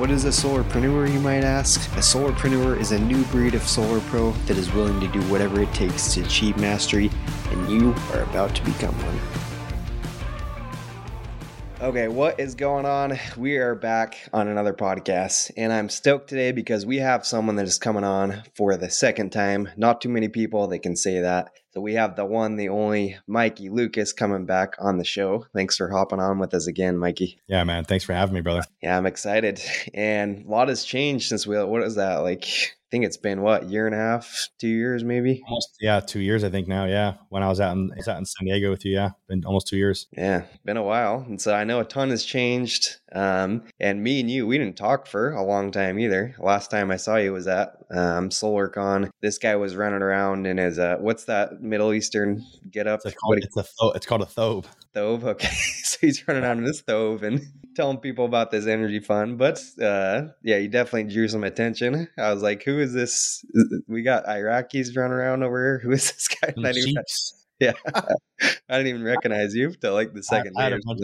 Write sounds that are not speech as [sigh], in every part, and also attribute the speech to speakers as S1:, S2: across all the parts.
S1: What is a solarpreneur, you might ask? A solarpreneur is a new breed of solar pro that is willing to do whatever it takes to achieve mastery, and you are about to become one. Okay, what is going on? We are back on another podcast, and I'm stoked today because we have someone that is coming on for the second time. Not too many people that can say that. So we have the one, the only Mikey Lucas coming back on the show. Thanks for hopping on with us again, Mikey.
S2: Yeah, man. Thanks for having me, brother.
S1: Yeah, I'm excited. And a lot has changed since we, what is that? Like, I think it's been what, year and a half, two years maybe?
S2: Almost, yeah, two years, I think now. Yeah. When I was out in, I was out in San Diego with you. Yeah. Been almost two years.
S1: Yeah. Been a while. And so I know a ton has changed. Um, and me and you, we didn't talk for a long time either. Last time I saw you was at um, SolarCon. This guy was running around in his, uh, what's that Middle Eastern get up?
S2: It's, called, it's, a, it's called a thobe.
S1: Thobe. Okay. [laughs] so he's running around in this thobe and [laughs] telling people about this energy fund. But uh, yeah, he definitely drew some attention. I was like, who is this? We got Iraqis running around over here. [laughs] Who is this guy? Yeah. [laughs] I didn't even recognize you till like the second
S2: I,
S1: I
S2: day. A bunch,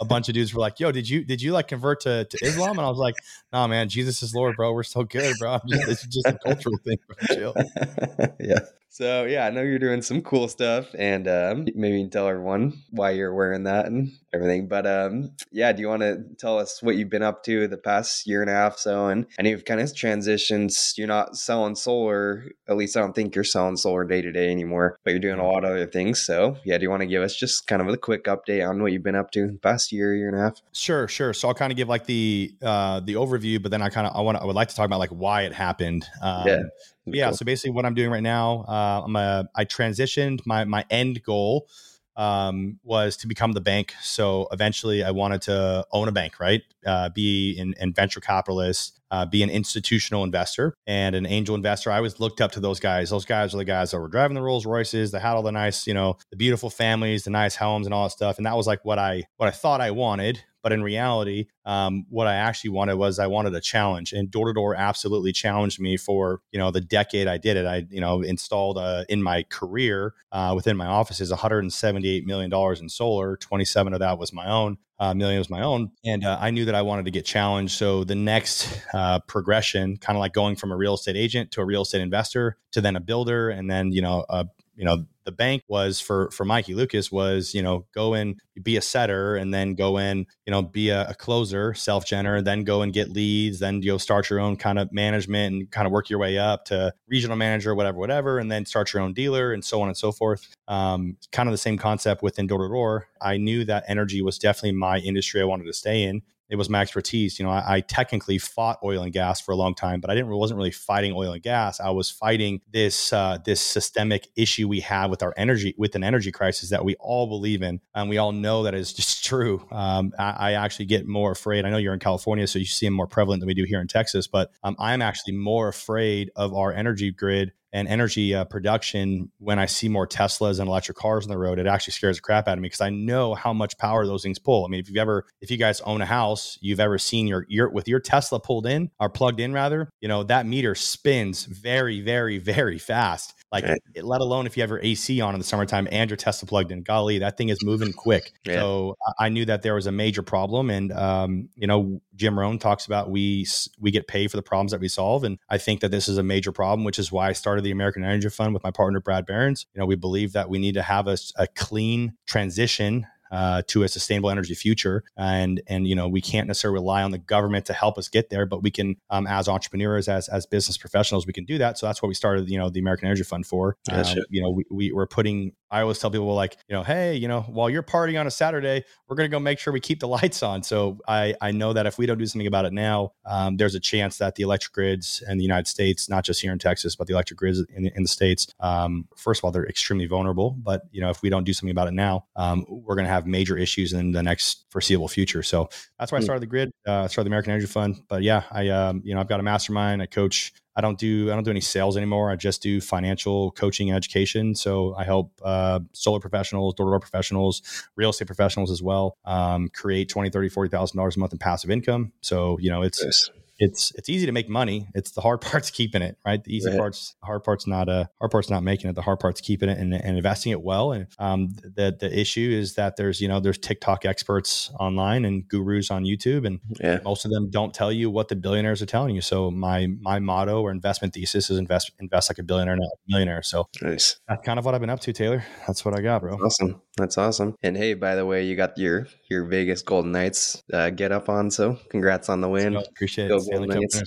S2: a bunch, of dudes were like, "Yo, did you did you like convert to, to Islam?" And I was like, "Nah, man, Jesus is Lord, bro. We're so good, bro. Just, [laughs] it's just a cultural thing. Chill." [laughs]
S1: yeah. So yeah, I know you're doing some cool stuff, and um, maybe you can tell everyone why you're wearing that and everything. But um, yeah, do you want to tell us what you've been up to the past year and a half so? And and you've kind of transitioned. You're not selling solar, at least I don't think you're selling solar day to day anymore, but you're doing a lot of other things. So yeah, do you want to give us just kind of a quick update on what you've been up to the past year, year and a half?
S2: Sure, sure. So I'll kind of give like the uh, the overview, but then I kind of I want I would like to talk about like why it happened. Um, yeah yeah. Cool. So basically, what I'm doing right now, uh, I'm a I transitioned. My my end goal um, was to become the bank. So eventually, I wanted to own a bank, right? Uh, be in, in venture capitalist, uh, be an institutional investor and an angel investor. I always looked up to those guys. Those guys are the guys that were driving the Rolls Royces. They had all the nice, you know, the beautiful families, the nice homes, and all that stuff. And that was like what I what I thought I wanted. But in reality, um, what I actually wanted was I wanted a challenge, and door to door absolutely challenged me for you know the decade I did it. I you know installed uh, in my career uh, within my offices 178 million dollars in solar. 27 of that was my own. Uh, million was my own, and uh, I knew that I wanted to get challenged. So the next uh, progression, kind of like going from a real estate agent to a real estate investor to then a builder, and then you know a you know the bank was for for Mikey Lucas was you know go in be a setter and then go in you know be a, a closer self gener then go and get leads then you know start your own kind of management and kind of work your way up to regional manager whatever whatever and then start your own dealer and so on and so forth. Um, kind of the same concept within door to door I knew that energy was definitely my industry I wanted to stay in it was my expertise. You know, I, I, technically fought oil and gas for a long time, but I didn't wasn't really fighting oil and gas. I was fighting this uh, this systemic issue we have with our energy with an energy crisis that we all believe in, and we all know that is [laughs] just true. Um, I, I, actually get more afraid. I know you're in California, so you see them more prevalent than we do here in Texas, but um, I'm actually more afraid of our energy grid and energy uh, production when I see more Teslas and electric cars on the road, it actually scares the crap out of me because I know how much power those things pull. I mean, if you've ever, if you guys own a house, you've ever seen your, your with your Tesla pulled in or plugged in rather, you know, that meter spins very, very, very fast. Like, let alone if you have your AC on in the summertime and your Tesla plugged in. Golly, that thing is moving quick. Yeah. So I knew that there was a major problem, and um, you know, Jim Rohn talks about we we get paid for the problems that we solve, and I think that this is a major problem, which is why I started the American Energy Fund with my partner Brad Behrens. You know, we believe that we need to have a, a clean transition uh, to a sustainable energy future. And and you know we can't necessarily rely on the government to help us get there, but we can um, as entrepreneurs, as as business professionals, we can do that. So that's what we started. You know, the American Energy Fund for. Uh, you know, we, we are putting I always tell people like, you know, hey, you know, while you're partying on a Saturday, we're going to go make sure we keep the [laughs] lights on. So I, I know that if we don't do something about it now, um, there's a chance that the electric grids in the United States, not just here in Texas, but the electric grids in, in the States, um, first of all, they're extremely vulnerable. But, you know, if we don't do something about it now, um, we're going to have major issues in the next foreseeable future. So that's why I hmm. started the grid, uh, started the American Energy Fund. But yeah, I, um, you know, I've got a mastermind. I coach I don't do I don't do any sales anymore. I just do financial coaching and education. So I help uh, solar professionals, door to door professionals, real estate professionals as well um, create twenty, thirty, forty thousand dollars a month in passive income. So you know it's nice it's it's easy to make money. It's the hard [laughs] part's keeping it, right? The easy right. part's hard part's not uh hard part's not making it. The hard part's keeping it and, and investing it well. And um the the issue is that there's you know there's TikTok experts online and gurus on YouTube, and yeah. most of them don't tell you what the billionaires are telling you. So my my motto or investment thesis is invest invest like a billionaire, not a millionaire. So nice. that's kind of what I've been up to, Taylor. That's what I got, bro.
S3: Awesome. That's awesome. And hey, by the way, you got your your Vegas Golden Knights uh, get up on. So congrats on the win.
S2: Appreciate Go it. Golden Knights.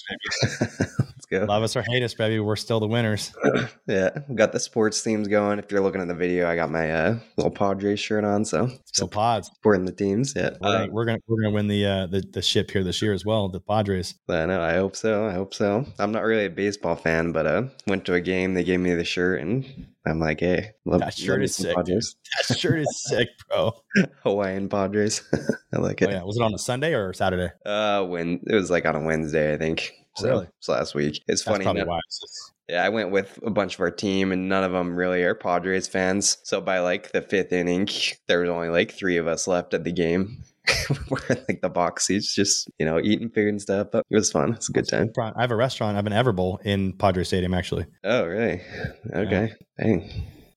S2: [laughs] Go. Love us or hate us, baby. We're still the winners. [clears throat]
S3: yeah, got the sports themes going. If you're looking at the video, I got my uh, little Padres shirt on. So
S2: still pods
S3: supporting the teams. Yeah,
S2: we're, gonna, we're gonna we're gonna win the uh, the the ship here this year as well. The Padres.
S3: I know. I hope so. I hope so. I'm not really a baseball fan, but uh, went to a game. They gave me the shirt and I'm like, hey,
S2: love, that shirt is sick. Padres. That shirt is [laughs] sick, bro.
S3: Hawaiian Padres. [laughs] I like it. Oh,
S2: yeah. Was it on a Sunday or Saturday?
S3: Uh, when it was like on a Wednesday, I think. So, really? so last week. It's That's funny. Yeah, I went with a bunch of our team, and none of them really are Padres fans. So by like the fifth inning, there was only like three of us left at the game. [laughs] we're in like the box seats, just you know, eating food and stuff. But it was fun. It's a good time.
S2: I have a restaurant. I have an Everbowl in Padre Stadium, actually.
S3: Oh, really? Okay. Yeah. Dang.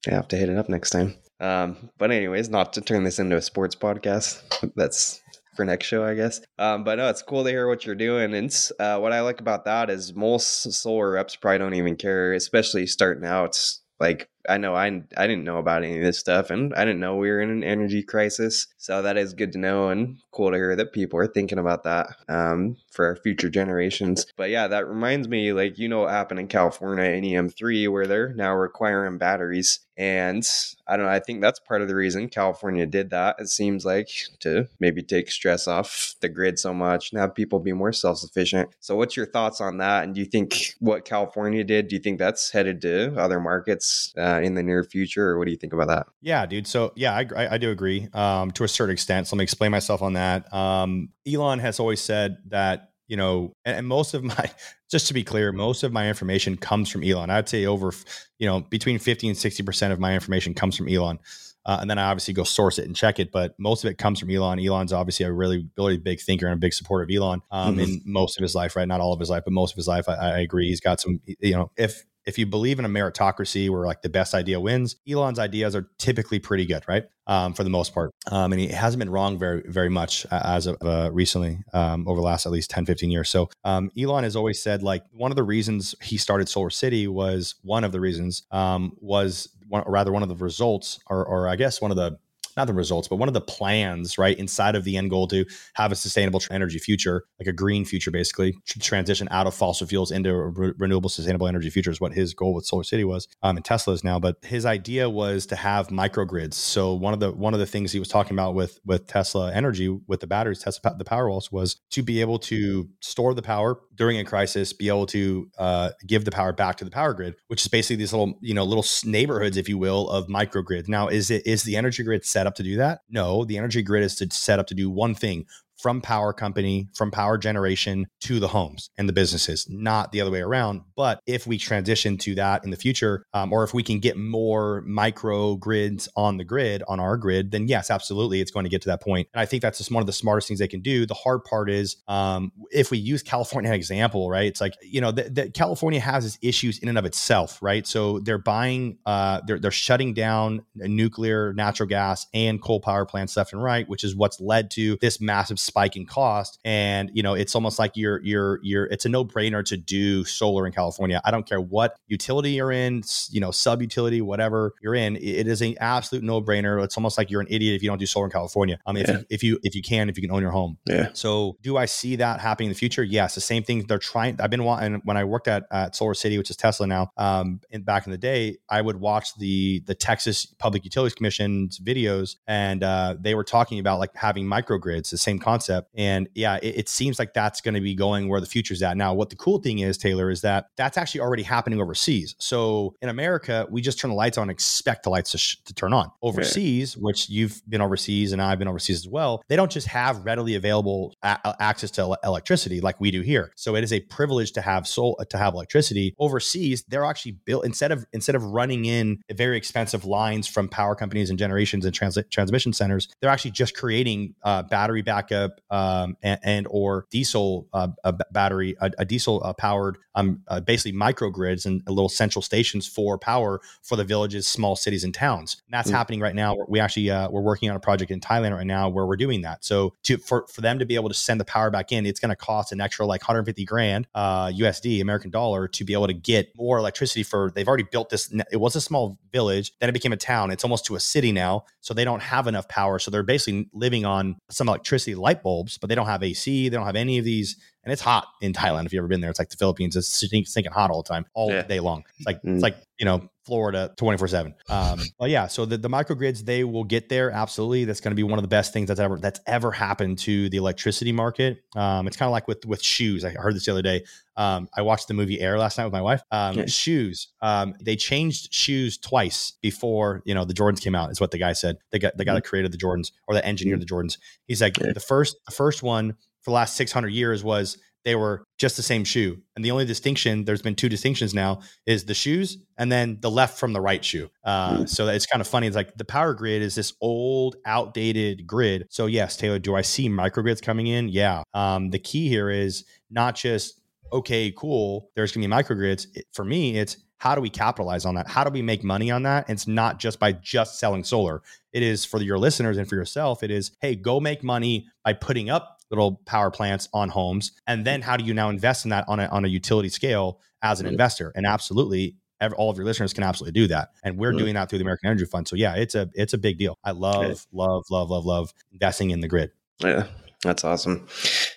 S3: I have to hit it up next time. Um, but anyways, not to turn this into a sports podcast. That's for next show, I guess. Um, but no, it's cool to hear what you're doing. And uh, what I like about that is most solar reps probably don't even care, especially starting out. Like I know I I didn't know about any of this stuff, and I didn't know we were in an energy crisis. So that is good to know and cool to hear that people are thinking about that um, for our future generations. But yeah, that reminds me, like you know, what happened in California in NEM3, where they're now requiring batteries, and I don't know. I think that's part of the reason California did that. It seems like to maybe take stress off the grid so much and have people be more self sufficient. So, what's your thoughts on that? And do you think what California did? Do you think that's headed to other markets? Uh, uh, in the near future, or what do you think about that?
S2: Yeah, dude. So yeah, I, I, I do agree um, to a certain extent. So let me explain myself on that. Um, Elon has always said that you know, and, and, most of my, [laughs] just to be clear, most of my information comes from Elon. I'd say over, you know, between 50 and 60% of my information comes from Elon. Uh, and then I obviously go source it and check it, but most of it comes from Elon. Elon's obviously a really, really big thinker and a big supporter of Elon um, mm-hmm. in most of his life, right? Not all of his life, but most of his life. I, I agree. He's got some, you know, if if you believe in a meritocracy where like the best idea wins, Elon's ideas are typically pretty good, right? Um, for the most part. Um, and he hasn't been wrong very, very much as of uh, recently um, over the last at least 10, 15 years. So um, Elon has always said like one of the reasons he started Solar City was one of the reasons um, was one, or rather one of the results, or, or I guess one of the not the results, but one of the plans, right, inside of the end goal to have a sustainable energy future, like a green future, basically, transition out of fossil fuels into a re- renewable, sustainable energy future is what his goal with Solar City was, um, and Tesla is now. But his idea was to have microgrids. So one of the one of the things he was talking about with with Tesla Energy, with the batteries, Tesla the Powerwalls, was to be able to store the power during a crisis, be able to uh, give the power back to the power grid, which is basically these little you know little neighborhoods, if you will, of microgrids. Now, is it is the energy grid set up to do that? No, the energy grid is to set up to do one thing from power company, from power generation to the homes and the businesses, not the other way around. But if we transition to that in the future, um, or if we can get more micro grids on the grid, on our grid, then yes, absolutely, it's going to get to that point. And I think that's just one of the smartest things they can do. The hard part is um, if we use California as an example, right? It's like, you know, that California has its issues in and of itself, right? So they're buying, uh, they're, they're shutting down nuclear, natural gas, and coal power plants left and right, which is what's led to this massive spike in cost. And, you know, it's almost like you're, you're, you're, it's a no brainer to do solar in California. I don't care what utility you're in, you know, sub utility, whatever you're in. It is an absolute no brainer. It's almost like you're an idiot if you don't do solar in California. I mean, yeah. if, you, if you, if you can, if you can own your home.
S3: Yeah.
S2: So do I see that happening in the future? Yes. The same thing they're trying. I've been wanting, when I worked at, at Solar City, which is Tesla now, um, in back in the day, I would watch the, the Texas Public Utilities Commission's videos and uh, they were talking about like having microgrids, the same concept. And yeah, it, it seems like that's going to be going where the future's at. Now, what the cool thing is, Taylor, is that that's actually already happening overseas. So in America, we just turn the lights on, expect the lights to, sh- to turn on. Overseas, right. which you've been overseas and I've been overseas as well, they don't just have readily available a- access to electricity like we do here. So it is a privilege to have sol- to have electricity. Overseas, they're actually built instead of instead of running in very expensive lines from power companies and generations and trans- transmission centers, they're actually just creating uh, battery backup um, and, and, or diesel uh, a battery, a, a diesel uh, powered, um, uh, basically microgrids and little central stations for power for the villages, small cities, and towns. And that's mm. happening right now. We actually uh, we're working on a project in Thailand right now where we're doing that. So to for for them to be able to send the power back in, it's going to cost an extra like 150 grand USD, uh, American dollar, to be able to get more electricity for. They've already built this. It was a small village, then it became a town. It's almost to a city now, so they don't have enough power. So they're basically living on some electricity light bulbs, but they don't have AC. They don't have any of these and it's hot in Thailand. If you've ever been there, it's like the Philippines. It's stinking hot all the time, all yeah. day long. It's like mm. it's like you know Florida 24 seven. Um, [laughs] but yeah, so the, the microgrids, they will get there. Absolutely. That's going to be one of the best things that's ever, that's ever happened to the electricity market. Um, it's kind of like with, with shoes. I heard this the other day. Um, I watched the movie Air last night with my wife. Um, yeah. Shoes. Um, they changed shoes twice before, you know, the Jordans came out is what the guy said. The guy, the guy mm-hmm. that created the Jordans or the engineered mm-hmm. the Jordans. He's like yeah. the first, the first one for the last 600 years was they were just the same shoe. And the only distinction, there's been two distinctions now, is the shoes and then the left from the right shoe. Uh, mm. So it's kind of funny. It's like the power grid is this old, outdated grid. So, yes, Taylor, do I see microgrids coming in? Yeah. Um, the key here is not just, okay, cool, there's going to be microgrids. It, for me, it's how do we capitalize on that? How do we make money on that? And it's not just by just selling solar. It is for your listeners and for yourself. It is, hey, go make money by putting up little power plants on homes. And then how do you now invest in that on a, on a utility scale as an investor? And absolutely, all of your listeners can absolutely do that. And we're doing that through the American Energy Fund. So yeah, it's a it's a big deal. I love, love, love, love, love investing in the grid.
S3: Yeah. That's awesome.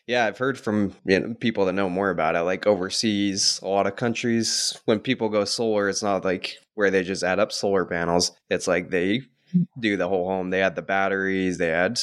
S3: Yeah, I've heard from you know, people that know more about it. Like overseas, a lot of countries, when people go solar, it's not like where they just add up solar panels. It's like they hmm. do the whole home. They add the batteries, they add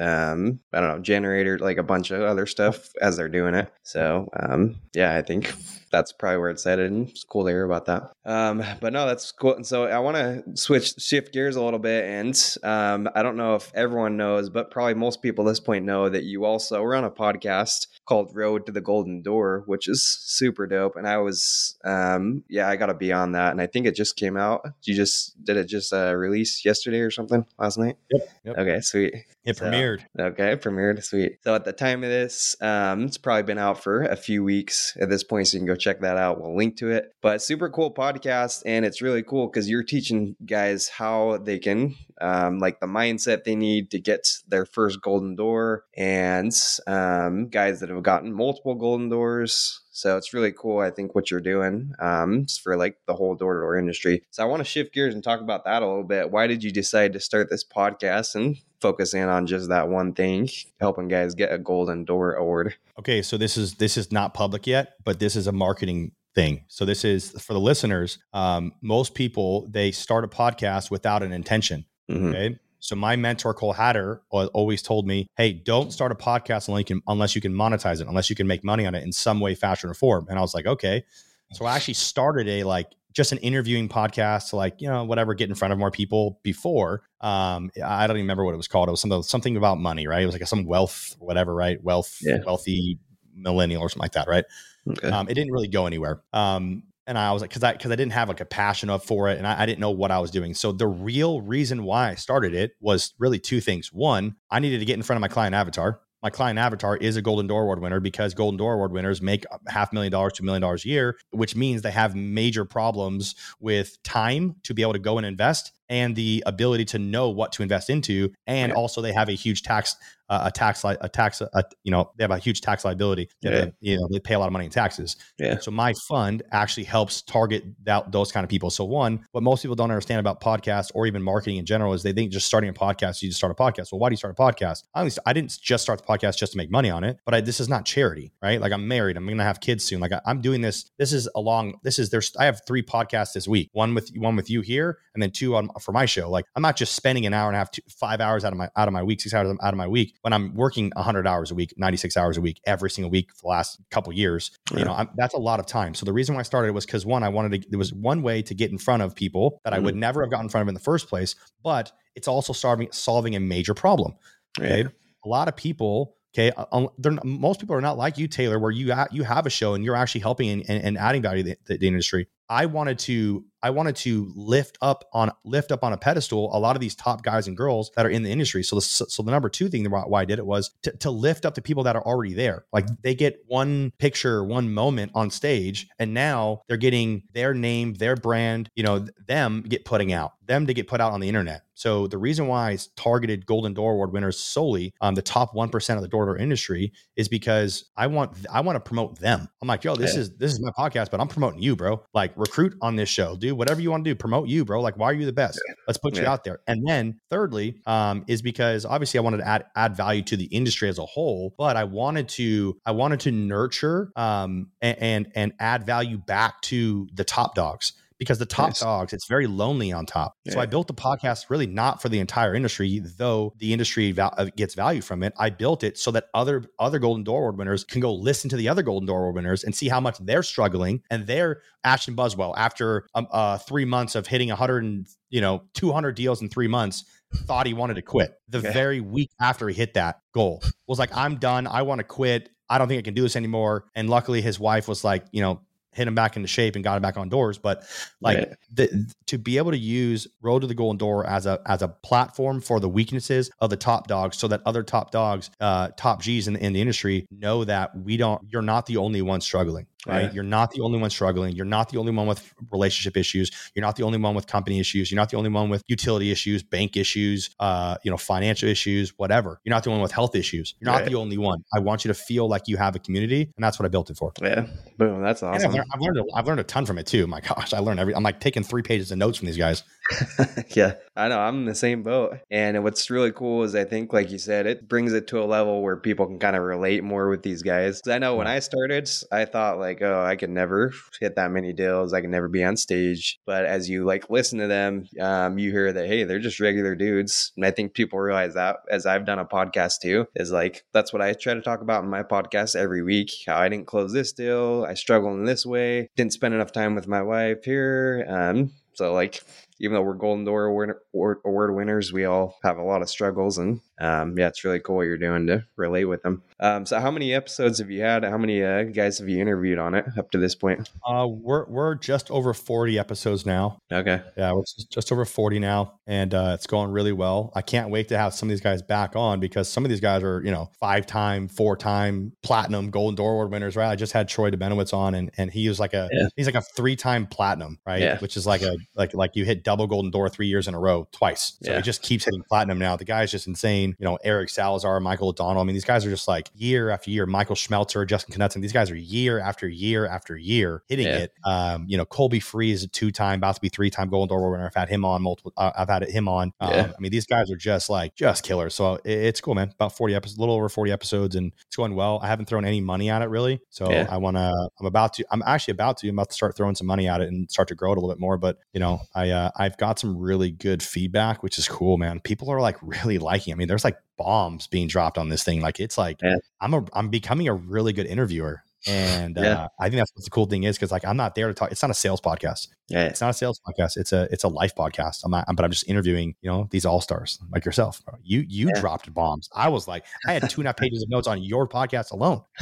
S3: um, I don't know, generator, like a bunch of other stuff as they're doing it. So, um, yeah, I think that's probably where it's headed. And it's cool to hear about that. Um, but no, that's cool. And so I want to switch, shift gears a little bit. And um, I don't know if everyone knows, but probably most people at this point know that you also run a podcast called Road to the Golden Door, which is super dope. And I was, um, yeah, I got to be on that. And I think it just came out. You just did it just uh, release yesterday or something last night?
S2: Yep. yep.
S3: Okay, sweet.
S2: It so, premiered.
S3: Okay, premiered. Sweet. So at the time of this, um, it's probably been out for a few weeks at this point. So you can go check that out. We'll link to it. But super cool podcast. And it's really cool because you're teaching guys how they can, um, like the mindset they need to get their first golden door and um, guys that have gotten multiple golden doors. So it's really cool. I think what you're doing um, for like the whole door to door industry. So I want to shift gears and talk about that a little bit. Why did you decide to start this podcast and focus in on just that one thing, helping guys get a golden door award?
S2: Okay, so this is this is not public yet, but this is a marketing thing. So this is for the listeners. Um, most people they start a podcast without an intention. Mm-hmm. Okay. So my mentor Cole Hatter always told me, "Hey, don't start a podcast unless you can, unless you can monetize it, unless you can make money on it in some way, fashion, or form." And I was like, "Okay." So I actually started a like just an interviewing podcast to like you know whatever get in front of more people before. Um, I don't even remember what it was called. It was something something about money, right? It was like some wealth, whatever, right? Wealth, yeah. wealthy millennial or something like that, right? Okay. Um, it didn't really go anywhere. Um, and I was like, because I because I didn't have like a passion of for it, and I, I, didn't know what I was doing. So the real reason why I started it was really two things. One, I needed to get in front of my client avatar. My client avatar is a Golden Door Award winner because Golden Door Award winners make half million dollars to million dollars a year, which means they have major problems with time to be able to go and invest and the ability to know what to invest into. And also, they have a huge tax uh, a tax li- a tax a, you know they have a huge tax liability yeah. a, you know they pay a lot of money in taxes.
S3: Yeah.
S2: So my fund actually helps target that those kind of people. So one what most people don't understand about podcasts or even marketing in general is they think just starting a podcast you just start a podcast. Well why do you start a podcast? I, I didn't just start the podcast just to make money on it but I, this is not charity right? Like i'm married i'm gonna have kids soon. Like I, i'm doing this this is a long this is there's i have three podcasts this week. One with one with you here and then two on for my show like i'm not just spending an hour and a half two, five hours out of my out of my week six hours out of my week when I'm working 100 hours a week, 96 hours a week, every single week for the last couple years, yeah. you know, I'm, that's a lot of time. So the reason why I started was because one, I wanted to, there was one way to get in front of people that mm-hmm. I would mm-hmm. never have gotten in front of in the first place, but it's also solving, solving a major problem. Okay. Yeah. A lot of people, Okay, uh, most people are not like you, Taylor, where you you have a show and you're actually helping and, and, and adding value to the, the, industry. I wanted to I wanted to lift up on lift up on a pedestal a lot of these top guys and girls that are in the industry. So the, so the number two thing why I did it was to, to lift up the people that are already there. Like they get one picture, one moment on stage, and now they're getting their name, their brand, you know, them get putting out, them to get put out on the internet. So the reason why I targeted Golden Door Award winners solely on um, the top one percent of the door to door industry is because I want I want to promote them. I'm like, yo, this yeah. is this is my podcast, but I'm promoting you, bro. Like recruit on this show, do whatever you want to do, promote you, bro. Like, why are you the best? Let's put yeah. you out there. And then thirdly, um, is because obviously I wanted to add add value to the industry as a whole, but I wanted to I wanted to nurture um and and, and add value back to the top dogs because the top dogs, it's very lonely on top. Yeah. So I built the podcast really not for the entire industry, though the industry val- uh, gets value from it. I built it so that other other Golden Door Award winners can go listen to the other Golden Door Award winners and see how much they're struggling. And they're Ashton Buswell after um, uh, three months of hitting 100 and you know 200 deals in three months thought he wanted to quit. The very week after he hit that goal was like, I'm done. I want to quit. I don't think I can do this anymore. And luckily, his wife was like, you know, hit him back into shape and got him back on doors. But like right. the, to be able to use Road to the Golden Door as a as a platform for the weaknesses of the top dogs, so that other top dogs, uh, top G's in, in the industry know that we don't. You're not the only one struggling right? Yeah. You're not the only one struggling. You're not the only one with relationship issues. You're not the only one with company issues. You're not the only one with utility issues, bank issues, uh, you know, financial issues, whatever. You're not the only one with health issues. You're not right. the only one. I want you to feel like you have a community, and that's what I built it for.
S3: Yeah, boom, that's awesome.
S2: I've learned, I've learned, a, I've learned a ton from it too. My gosh, I learned every. I'm like taking three pages of notes from these guys. [laughs]
S3: yeah, I know. I'm in the same boat. And what's really cool is I think, like you said, it brings it to a level where people can kind of relate more with these guys. I know when I started, I thought like, oh, I could never hit that many deals. I can never be on stage. But as you like listen to them, um, you hear that hey, they're just regular dudes. And I think people realize that as I've done a podcast too, is like that's what I try to talk about in my podcast every week. How I didn't close this deal, I struggled in this way, didn't spend enough time with my wife here. Um, so like even though we're Golden Door award, award winners, we all have a lot of struggles. And um, yeah, it's really cool what you're doing to relate with them. Um, so, how many episodes have you had? How many uh, guys have you interviewed on it up to this point?
S2: Uh, we're we're just over 40 episodes now.
S3: Okay.
S2: Yeah, we're just over 40 now, and uh, it's going really well. I can't wait to have some of these guys back on because some of these guys are you know five time, four time platinum Golden Door Award winners. Right. I just had Troy Dubinowitz on, and and he was like a yeah. he's like a three time platinum, right? Yeah. Which is like a like like you hit double golden door three years in a row, twice. So yeah. he just keeps hitting platinum now. The guy's just insane. You know, Eric Salazar, Michael O'Donnell. I mean, these guys are just like year after year. Michael Schmelzer, Justin Knutson. These guys are year after year after year hitting yeah. it. Um, you know, Colby Free is a two time, about to be three time Golden Door winner. I've had him on multiple. Uh, I've had him on. Um, yeah. I mean, these guys are just like just killers. So it, it's cool, man. About forty episodes, a little over forty episodes, and it's going well. I haven't thrown any money at it really. So yeah. I want to. I'm about to. I'm actually about to. I'm about to start throwing some money at it and start to grow it a little bit more. But you know, I uh, I've got some really good feedback, which is cool, man. People are like [laughs] really liking. I mean, there's like bombs being dropped on this thing. Like it's like yeah. I'm a I'm becoming a really good interviewer. And yeah. uh, I think that's what the cool thing is because like I'm not there to talk. It's not a sales podcast. Yeah, it's not a sales podcast. It's a it's a life podcast. I'm not, but I'm just interviewing you know these all stars like yourself. Bro. You you yeah. dropped bombs. I was like I had two and a half pages of notes on your podcast alone. [laughs]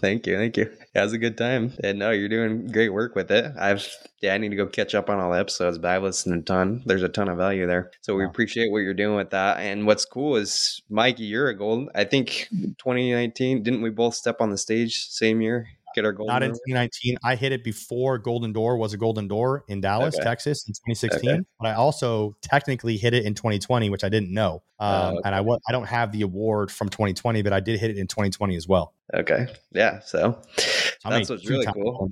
S3: thank you, thank you. It was a good time. And no, you're doing great work with it. I've yeah, I need to go catch up on all the episodes, but I've listened a ton. There's a ton of value there. So we appreciate what you're doing with that. And what's cool is Mike, you're a gold. I think 2019 didn't we both step on the stage same year? Get our
S2: golden. Not in 2019. I hit it before Golden Door was a Golden Door in Dallas, okay. Texas, in 2016. Okay. But I also technically hit it in 2020, which I didn't know. Oh, um, okay. And I I don't have the award from 2020, but I did hit it in 2020 as well.
S3: Okay. Yeah. So, so that's what's really cool.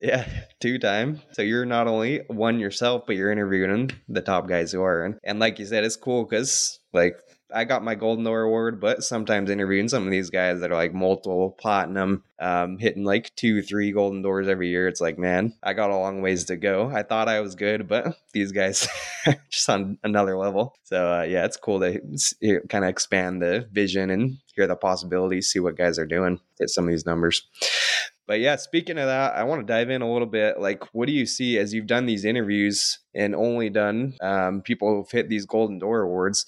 S3: Yeah, two time. So you're not only one yourself, but you're interviewing the top guys who are. And, and like you said, it's cool because like I got my Golden Door award, but sometimes interviewing some of these guys that are like multiple platinum, um, hitting like two, three Golden Doors every year. It's like, man, I got a long ways to go. I thought I was good, but [laughs] these guys [laughs] just on another level. So uh, yeah, it's cool to kind of expand the vision and hear the possibilities, see what guys are doing, hit some of these numbers. But yeah, speaking of that, I want to dive in a little bit. Like, what do you see as you've done these interviews and only done um, people who've hit these Golden Door awards?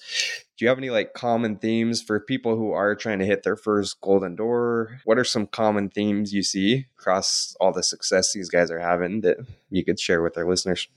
S3: Do you have any like common themes for people who are trying to hit their first Golden Door? What are some common themes you see across all the success these guys are having that you could share with our listeners?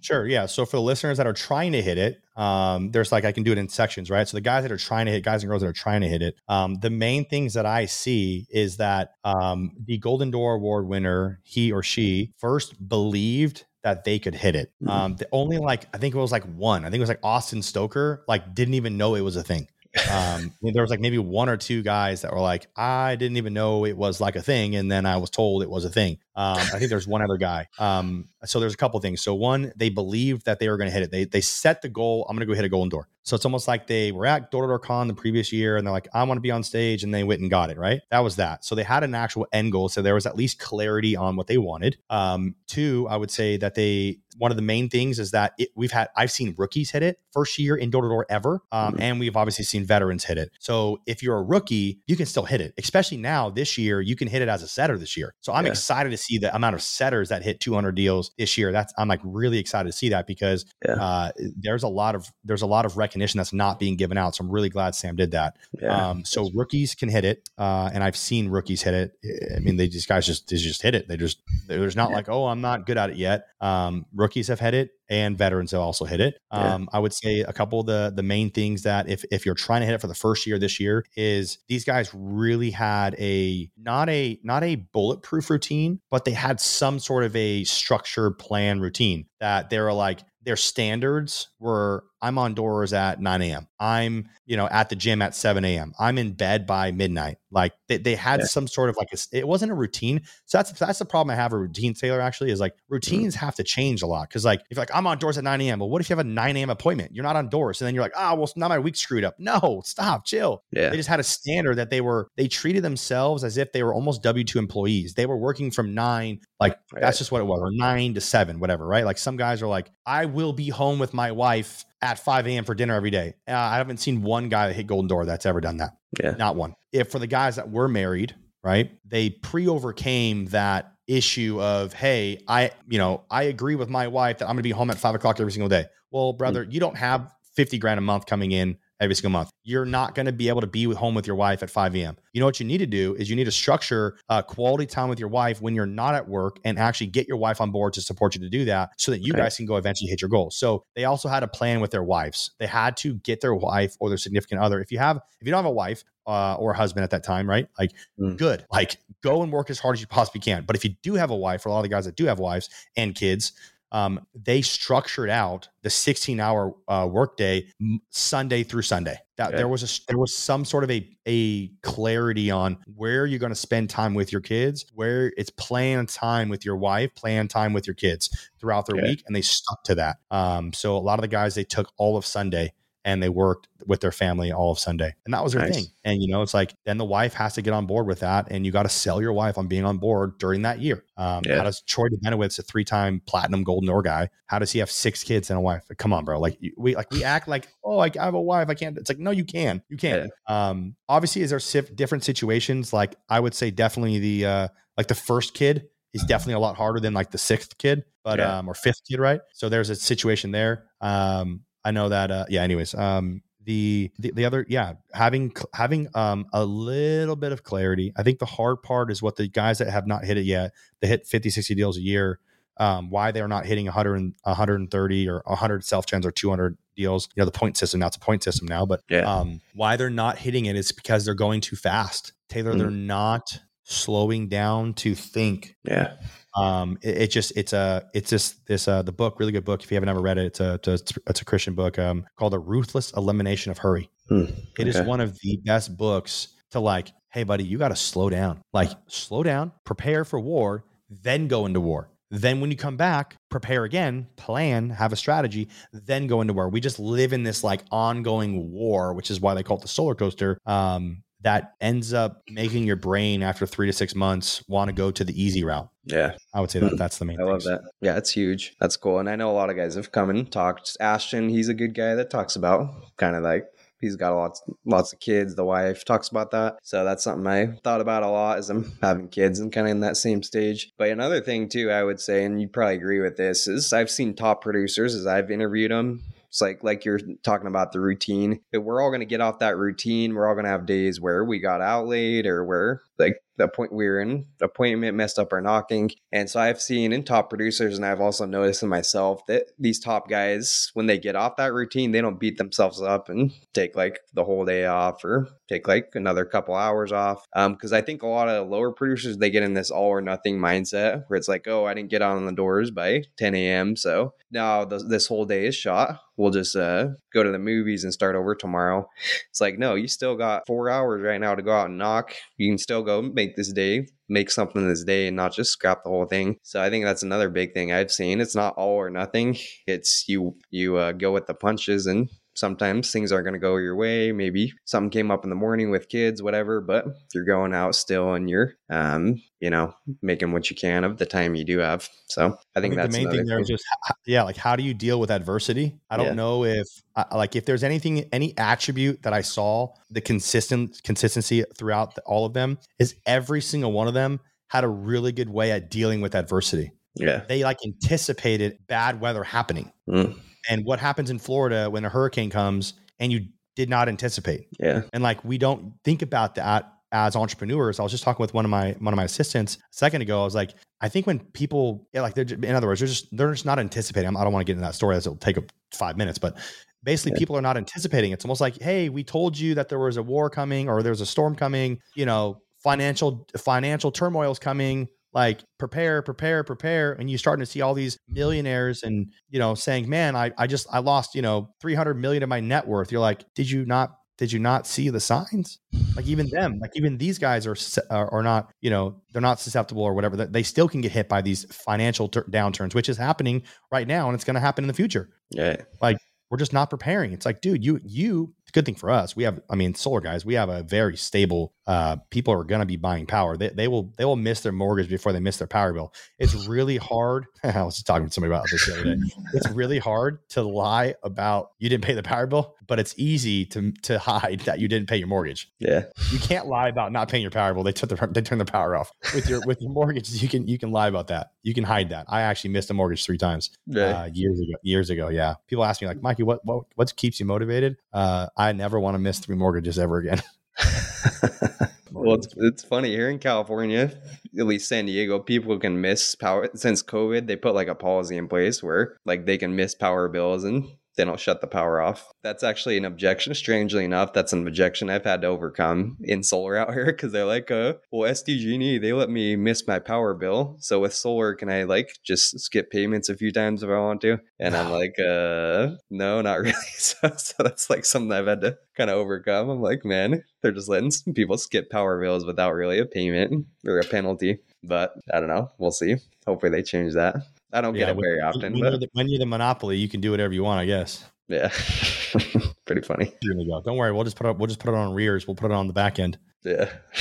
S2: Sure. Yeah. So for the listeners that are trying to hit it, um, there's like I can do it in sections, right? So the guys that are trying to hit, guys and girls that are trying to hit it, um, the main things that I see is that um, the Golden Door Award winner, he or she, first believed that they could hit it. Mm-hmm. Um, the only like I think it was like one. I think it was like Austin Stoker, like didn't even know it was a thing. Um, there was like maybe one or two guys that were like, I didn't even know it was like a thing, and then I was told it was a thing. Um, I think there's one other guy. Um, so there's a couple things. So one, they believed that they were going to hit it. They they set the goal. I'm going to go hit a golden door. So it's almost like they were at Door to Door Con the previous year, and they're like, I want to be on stage, and they went and got it. Right. That was that. So they had an actual end goal. So there was at least clarity on what they wanted. Um, two, I would say that they one of the main things is that it, we've had I've seen rookies hit it first year in door to door ever, um, mm-hmm. and we've obviously seen veterans hit it. So if you're a rookie, you can still hit it. Especially now this year, you can hit it as a setter this year. So I'm yeah. excited to see the amount of setters that hit 200 deals this year. That's I'm like really excited to see that because yeah. uh, there's a lot of there's a lot of recognition that's not being given out. So I'm really glad Sam did that. Yeah. Um, so rookies can hit it, uh, and I've seen rookies hit it. I mean, they these guys just they just hit it. They just there's not like oh I'm not good at it yet. Um, rookies have hit it and veterans have also hit it. Um, yeah. I would say a couple of the the main things that if if you're trying to hit it for the first year this year is these guys really had a not a not a bulletproof routine, but they had some sort of a structured plan routine that they were like their standards were I'm on doors at 9 a.m. I'm, you know, at the gym at 7 a.m. I'm in bed by midnight. Like they, they had yeah. some sort of like a, it wasn't a routine. So that's that's the problem I have with routine Taylor actually is like routines mm-hmm. have to change a lot. Cause like if like I'm on doors at 9 a.m. Well, what if you have a 9 a.m. appointment? You're not on doors. And then you're like, oh well now my week's screwed up. No, stop, chill. Yeah. They just had a standard that they were they treated themselves as if they were almost W2 employees. They were working from nine, like right. that's just what it was, or nine to seven, whatever, right? Like some guys are like, I will be home with my wife at 5 a.m. for dinner every day. Uh, I haven't seen one guy that hit Golden Door that's ever done that. Yeah. Not one. If for the guys that were married, right, they pre overcame that issue of, hey, I, you know, I agree with my wife that I'm going to be home at five o'clock every single day. Well, brother, mm-hmm. you don't have 50 grand a month coming in every single month. You're not going to be able to be home with your wife at 5 a.m. You know what you need to do is you need to structure uh, quality time with your wife when you're not at work and actually get your wife on board to support you to do that so that you okay. guys can go eventually hit your goals. So they also had a plan with their wives. They had to get their wife or their significant other. If you have, if you don't have a wife, uh, or a husband at that time, right? Like, mm. good. Like, go and work as hard as you possibly can. But if you do have a wife, for a lot of the guys that do have wives and kids, um, they structured out the 16 hour uh, workday Sunday through Sunday. That there was a there was some sort of a a clarity on where you're going to spend time with your kids, where it's playing time with your wife, playing time with your kids throughout their week, and they stuck to that. Um, so a lot of the guys they took all of Sunday and they worked with their family all of Sunday. And that was their nice. thing. And, you know, it's like, then the wife has to get on board with that. And you got to sell your wife on being on board during that year. Um, yeah. How does Troy Benowitz, a three time platinum golden door guy, how does he have six kids and a wife? Like, come on, bro. Like, we, like, we act like, oh, I have a wife. I can't. It's like, no, you can. You can. Yeah. Um, obviously, is there different situations? Like, I would say definitely the, uh, like the first kid is definitely a lot harder than like the sixth kid, but, yeah. um, or fifth kid, right? So there's a situation there. Um, I know that. Uh, yeah. Anyways, um, the, the the other yeah having having um a little bit of clarity i think the hard part is what the guys that have not hit it yet they hit 50 60 deals a year um why they're not hitting 100 130 or 100 self gens or 200 deals you know the point system now it's a point system now but yeah. um why they're not hitting it is because they're going too fast taylor mm. they're not slowing down to think.
S3: Yeah.
S2: Um, it, it, just it's a it's just this uh the book really good book if you haven't ever read it it's a it's a, it's a Christian book um called the Ruthless Elimination of Hurry. Hmm. It is one of the best books to like hey buddy you got to slow down like slow down prepare for war then go into war then when you come back, prepare again, plan, have a strategy, then go into war. We just live in this like ongoing war, which is why they call it the solar coaster. Um, that ends up making your brain after three to six months want to go to the easy route.
S3: Yeah.
S2: I would say that hmm. that's the main
S3: I love that. Yeah, it's huge. That's cool. And I know a lot of guys have come and talked. Ashton, he's a good guy that talks about kind of like he's got lots lots of kids. The wife talks about that, so that's something I thought about a lot as I'm having kids and kind of in that same stage. But another thing too, I would say, and you probably agree with this, is I've seen top producers as I've interviewed them it's like like you're talking about the routine. We're all going to get off that routine. We're all going to have days where we got out late or where like the point we were in appointment messed up our knocking. And so I've seen in top producers, and I've also noticed in myself that these top guys, when they get off that routine, they don't beat themselves up and take like the whole day off or take like another couple hours off. Um, because I think a lot of lower producers they get in this all or nothing mindset where it's like, oh, I didn't get on the doors by 10 a.m. So now th- this whole day is shot. We'll just uh, go to the movies and start over tomorrow. It's like, no, you still got four hours right now to go out and knock. You can still go make this day, make something this day, and not just scrap the whole thing. So I think that's another big thing I've seen. It's not all or nothing. It's you you uh, go with the punches and sometimes things aren't going to go your way. Maybe something came up in the morning with kids, whatever. But if you're going out still and you're, um, you know, making what you can of the time you do have. So I think, I think that's
S2: the main thing there is just, yeah, like how do you deal with adversity? I don't yeah. know if, like, if there's anything, any attribute that I saw the consistent consistency throughout the, all of them is every single one of them had a really good way at dealing with adversity.
S3: Yeah.
S2: They like anticipated bad weather happening. Mm and what happens in Florida when a hurricane comes and you did not anticipate.
S3: Yeah.
S2: And like we don't think about that as entrepreneurs. I was just talking with one of my one of my assistants a second ago. I was like, I think when people yeah, like they're in other words, they're just they're just not anticipating. I don't want to get into that story. As it'll take five minutes, but basically yeah. people are not anticipating. It's almost like, hey, we told you that there was a war coming or there's a storm coming. You know, financial financial turmoil is coming like prepare prepare prepare and you're starting to see all these mm-hmm. millionaires and you know saying man i, I just i lost you know 300 million of my net worth. You're like did you not did you not see the signs? Like [sighs] even them like even these guys are are, not you know they're not susceptible or whatever they still can get hit by these financial ter- downturns which is happening right now and it's going to happen in the future.
S3: Yeah.
S2: Like we're just not preparing. It's like dude you you good thing for us. We have, I mean, solar guys, we have a very stable. Uh, people are going to be buying power. They, they will they will miss their mortgage before they miss their power bill. It's [laughs] really hard. [laughs] I was just talking to somebody about this the other day. It's really hard to lie about you didn't pay the power bill, but it's easy to to hide that you didn't pay your mortgage.
S3: Yeah,
S2: you can't lie about not paying your power bill. They took the they turned the power off with your with your mortgages. You can you can lie about that. You can hide that. I actually missed a mortgage three times yeah. uh, years ago. Years ago, yeah. People ask me like, Mikey, what what what keeps you motivated? Uh, I never want to miss three mortgages ever again. [laughs] [laughs]
S3: well, it's, it's funny here in California, at least San Diego, people can miss power since COVID. They put like a policy in place where like they can miss power bills and they don't shut the power off. That's actually an objection. Strangely enough, that's an objection I've had to overcome in solar out here because they're like, uh, well, SDG&E, they let me miss my power bill. So with solar, can I like just skip payments a few times if I want to? And I'm like, uh, no, not [laughs] really. so, so that's like something I've had to kind of overcome. I'm like, man, they're just letting some people skip power bills without really a payment or a penalty. But I don't know. We'll see. Hopefully they change that. I don't yeah, get it very often.
S2: When,
S3: but...
S2: you're the, when you're the monopoly, you can do whatever you want, I guess.
S3: Yeah, [laughs] pretty funny.
S2: Here we go. Don't worry, we'll just put it. We'll just put it on rears. We'll put it on the back end.
S3: Yeah, [laughs]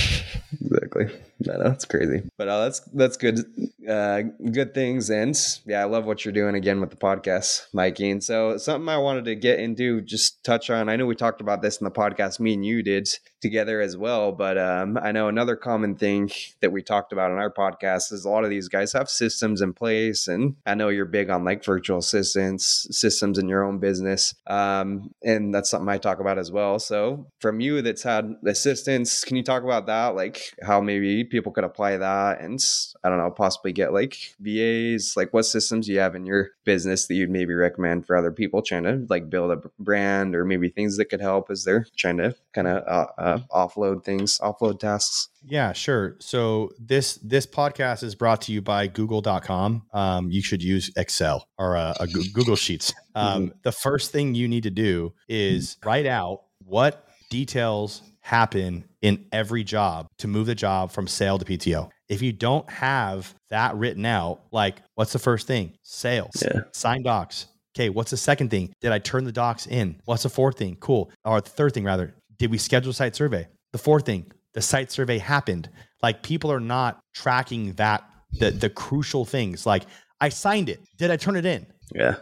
S3: exactly. I know it's crazy, but uh, that's that's good. Uh, good things, and yeah, I love what you're doing again with the podcast, Mikey. And so something I wanted to get into, just touch on. I know we talked about this in the podcast. Me and you did together as well, but um, I know another common thing that we talked about on our podcast is a lot of these guys have systems in place, and I know you're big on like virtual assistants, systems in your own business, um, and that's something I talk about as well. So from you, that's had assistants, can you talk about that? Like how maybe people could apply that and I don't know, possibly get like VAs, like what systems you have in your business that you'd maybe recommend for other people trying to like build a brand or maybe things that could help as they're trying to kind of uh, uh, offload things, offload tasks?
S2: Yeah, sure. So this this podcast is brought to you by Google.com. Um, you should use Excel or uh, a, a Google Sheets. [laughs] Um, mm-hmm. The first thing you need to do is write out what details happen in every job to move the job from sale to PTO. If you don't have that written out, like what's the first thing? Sales, yeah. sign docs. Okay, what's the second thing? Did I turn the docs in? What's the fourth thing? Cool. Or the third thing, rather, did we schedule a site survey? The fourth thing, the site survey happened. Like people are not tracking that the the crucial things. Like I signed it. Did I turn it in?
S3: Yeah.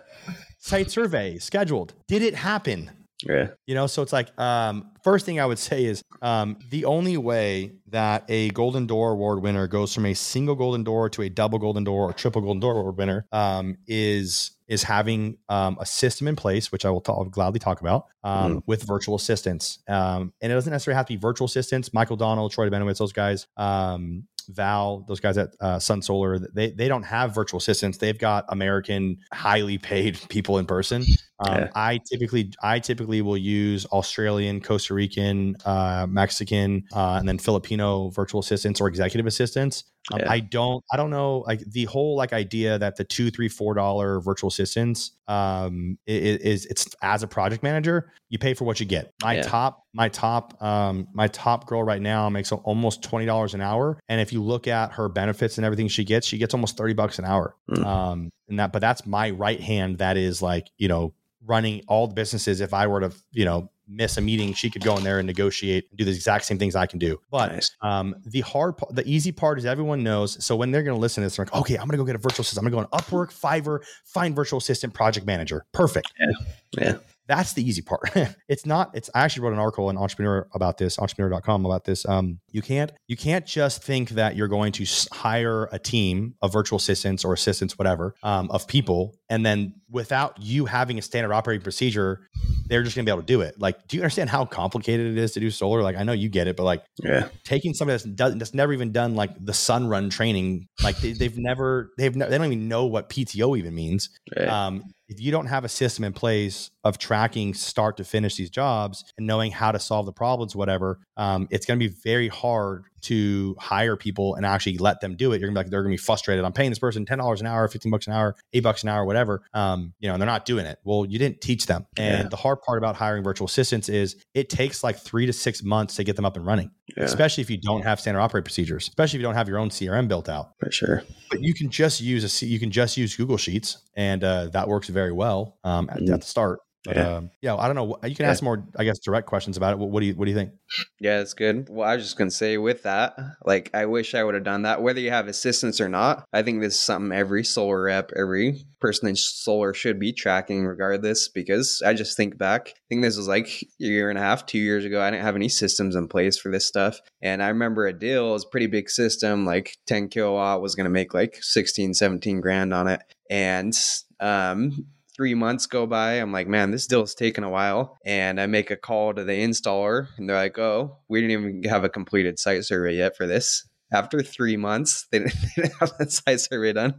S2: Site survey scheduled. Did it happen?
S3: Yeah.
S2: You know, so it's like um, first thing I would say is um, the only way that a Golden Door Award winner goes from a single Golden Door to a double Golden Door or triple Golden Door Award winner um, is is having um, a system in place, which I will talk, gladly talk about, um, mm. with virtual assistants. Um, and it doesn't necessarily have to be virtual assistants. Michael Donald, Troy Benowitz, those guys, um, Val, those guys at uh, Sun Solar, they they don't have virtual assistants. They've got American, highly paid [laughs] people in person. Um, yeah. I typically I typically will use Australian, Costa Rican, uh, Mexican, uh, and then Filipino virtual assistants or executive assistants. Um, yeah. I don't I don't know like the whole like idea that the two three four dollar virtual assistants um is, is, it's as a project manager you pay for what you get. My yeah. top my top um my top girl right now makes almost twenty dollars an hour, and if you look at her benefits and everything she gets, she gets almost thirty bucks an hour. Mm. Um, and that but that's my right hand that is like you know running all the businesses if I were to, you know, miss a meeting, she could go in there and negotiate and do the exact same things I can do. But nice. um, the hard, the easy part is everyone knows. So when they're going to listen to this, they're like, okay, I'm going to go get a virtual assistant. I'm going to go on Upwork, Fiverr, find virtual assistant, project manager. Perfect.
S3: Yeah. Yeah.
S2: That's the easy part. [laughs] it's not, it's, I actually wrote an article in Entrepreneur about this, entrepreneur.com about this. Um, you can't, you can't just think that you're going to hire a team of virtual assistants or assistants, whatever, um, of people. And then without you having a standard operating procedure, they're just going to be able to do it. Like, do you understand how complicated it is to do solar? Like, I know you get it, but like,
S3: yeah,
S2: taking somebody that's doesn't, that's never even done like the Sunrun training, like they, have never, they've, ne- they don't even know what PTO even means. Right. Um, if you don't have a system in place of tracking start to finish these jobs and knowing how to solve the problems, whatever, um, it's going to be very hard to hire people and actually let them do it. You're gonna be like, they're gonna be frustrated. I'm paying this person ten dollars an hour, fifteen bucks an hour, eight bucks an hour, whatever. Um, you know, and they're not doing it. Well, you didn't teach them. And yeah. the hard part about hiring virtual assistants is it takes like three to six months to get them up and running. Yeah. Especially if you don't have standard operating procedures, especially if you don't have your own CRM built out.
S3: For sure.
S2: But you can just use a you can just use Google Sheets, and uh, that works very well um, at, mm. at the start. But, yeah. Um, yeah, I don't know. You can ask more, I guess, direct questions about it. What, what, do you What do you think?
S3: Yeah, it's good. Well, I was just gonna say with that, like, I wish I would have done that. Whether you have assistants or not, I think this is something every solar rep, every person in solar should be tracking, regardless. Because I just think back, I think this was like a year and a half, two years ago. I didn't have any systems in place for this stuff, and I remember a deal it was a pretty big system, like 10 kilowatt was gonna make like 16, 17 grand on it, and um three months go by. I'm like, man, this deal is taking a while. And I make a call to the installer, and they're like, oh, we didn't even have a completed site survey yet for this. After three months, [laughs] they didn't, have that site survey done.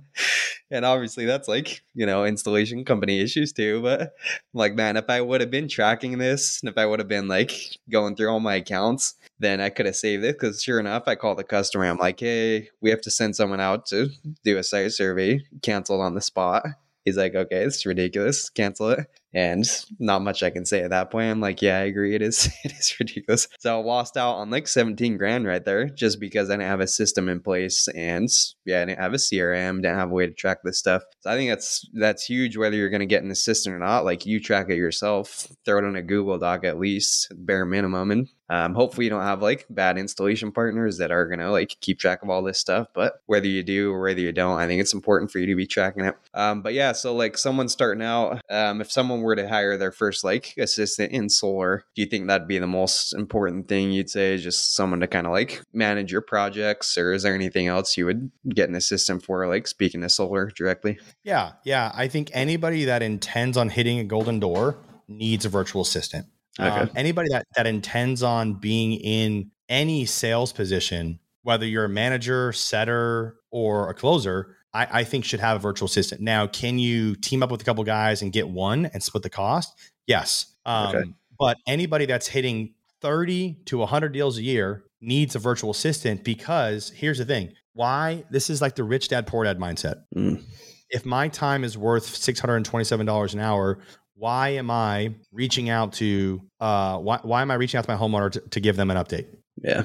S3: And obviously, that's like, you know, installation company issues too. But I'm like, man, if I would have been tracking this, and if I would have been like going through all my accounts, then I could have saved it. Because sure enough, I called the customer. I'm like, hey, we have to send someone out to do a site survey, canceled on the spot he's like, okay, it's ridiculous. Cancel it and not much I can say at that point. I'm like, yeah, I agree. It is, [laughs] it is ridiculous. So I lost out on like 17 grand right there just because I didn't have a system in place and yeah, I didn't have a CRM, didn't have a way to track this stuff. So I think that's that's huge. Whether you're going to get an assistant or not, like you track it yourself, throw it in a Google Doc at least, bare minimum, and um, hopefully you don't have like bad installation partners that are gonna like keep track of all this stuff. But whether you do or whether you don't, I think it's important for you to be tracking it. Um, but yeah, so like someone starting out, um, if someone were to hire their first like assistant in solar, do you think that'd be the most important thing you'd say? Is just someone to kind of like manage your projects, or is there anything else you would get an assistant for, like speaking to solar directly?
S2: Yeah, yeah. I think anybody that intends on hitting a golden door needs a virtual assistant. Okay. Um, anybody that that intends on being in any sales position, whether you're a manager, setter, or a closer, I, I think should have a virtual assistant. Now, can you team up with a couple guys and get one and split the cost? Yes. Um, okay. But anybody that's hitting 30 to 100 deals a year needs a virtual assistant because here's the thing why this is like the rich dad poor dad mindset mm. if my time is worth $627 an hour why am i reaching out to uh why, why am i reaching out to my homeowner to, to give them an update?
S3: Yeah.